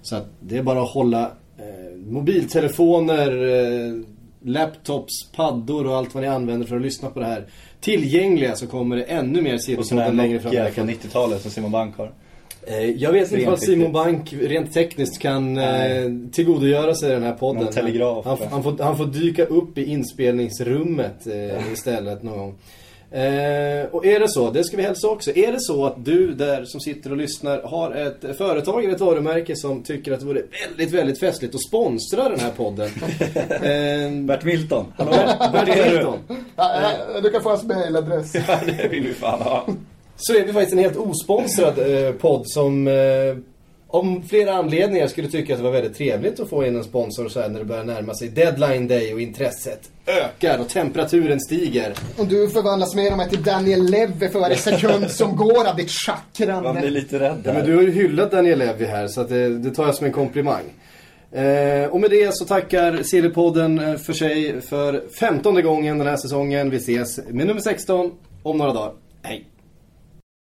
Så att det är bara att hålla eh, mobiltelefoner, eh, laptops, paddor och allt vad ni använder för att lyssna på det här tillgängliga så kommer det ännu mer Och Sillypodden längre fram Nokia från veckan. 90-talet som Simon Bank har. Eh, Jag vet inte vad Simon. Bank rent tekniskt kan Nej. eh, tillgodogöra sig den här podden. Någon telegraf, Han, han, får, han får dyka upp i inspelningsrummet eh, istället någon gång. Eh, och är det så, det ska vi hälsa också. Är det så att du där som sitter och lyssnar har ett företag eller ett varumärke som tycker att det vore väldigt, väldigt festligt att sponsra den här podden. (laughs) eh, Bert Milton. Hallå? Bert, Bert Hilton. Ja, du kan få hans mailadress. (laughs) Ja, det vill vi fan ha. Så är vi faktiskt en helt osponsrad eh, podd som eh, om flera anledningar skulle tycka att det var väldigt trevligt att få in en sponsor så här när det börjar närma sig deadline day och intresset ökar och temperaturen stiger. Och du förvandlas mer och mer till Daniel Levy för varje sekund (laughs) som går av ditt Man blir lite rädd Ja, här. men du har ju hyllat Daniel Levy här så att det, det tar jag som en komplimang. Eh, och med det så tackar Sillypodden eh, för sig för femtonde gången den här säsongen. Vi ses med nummer 16 om några dagar. Hej!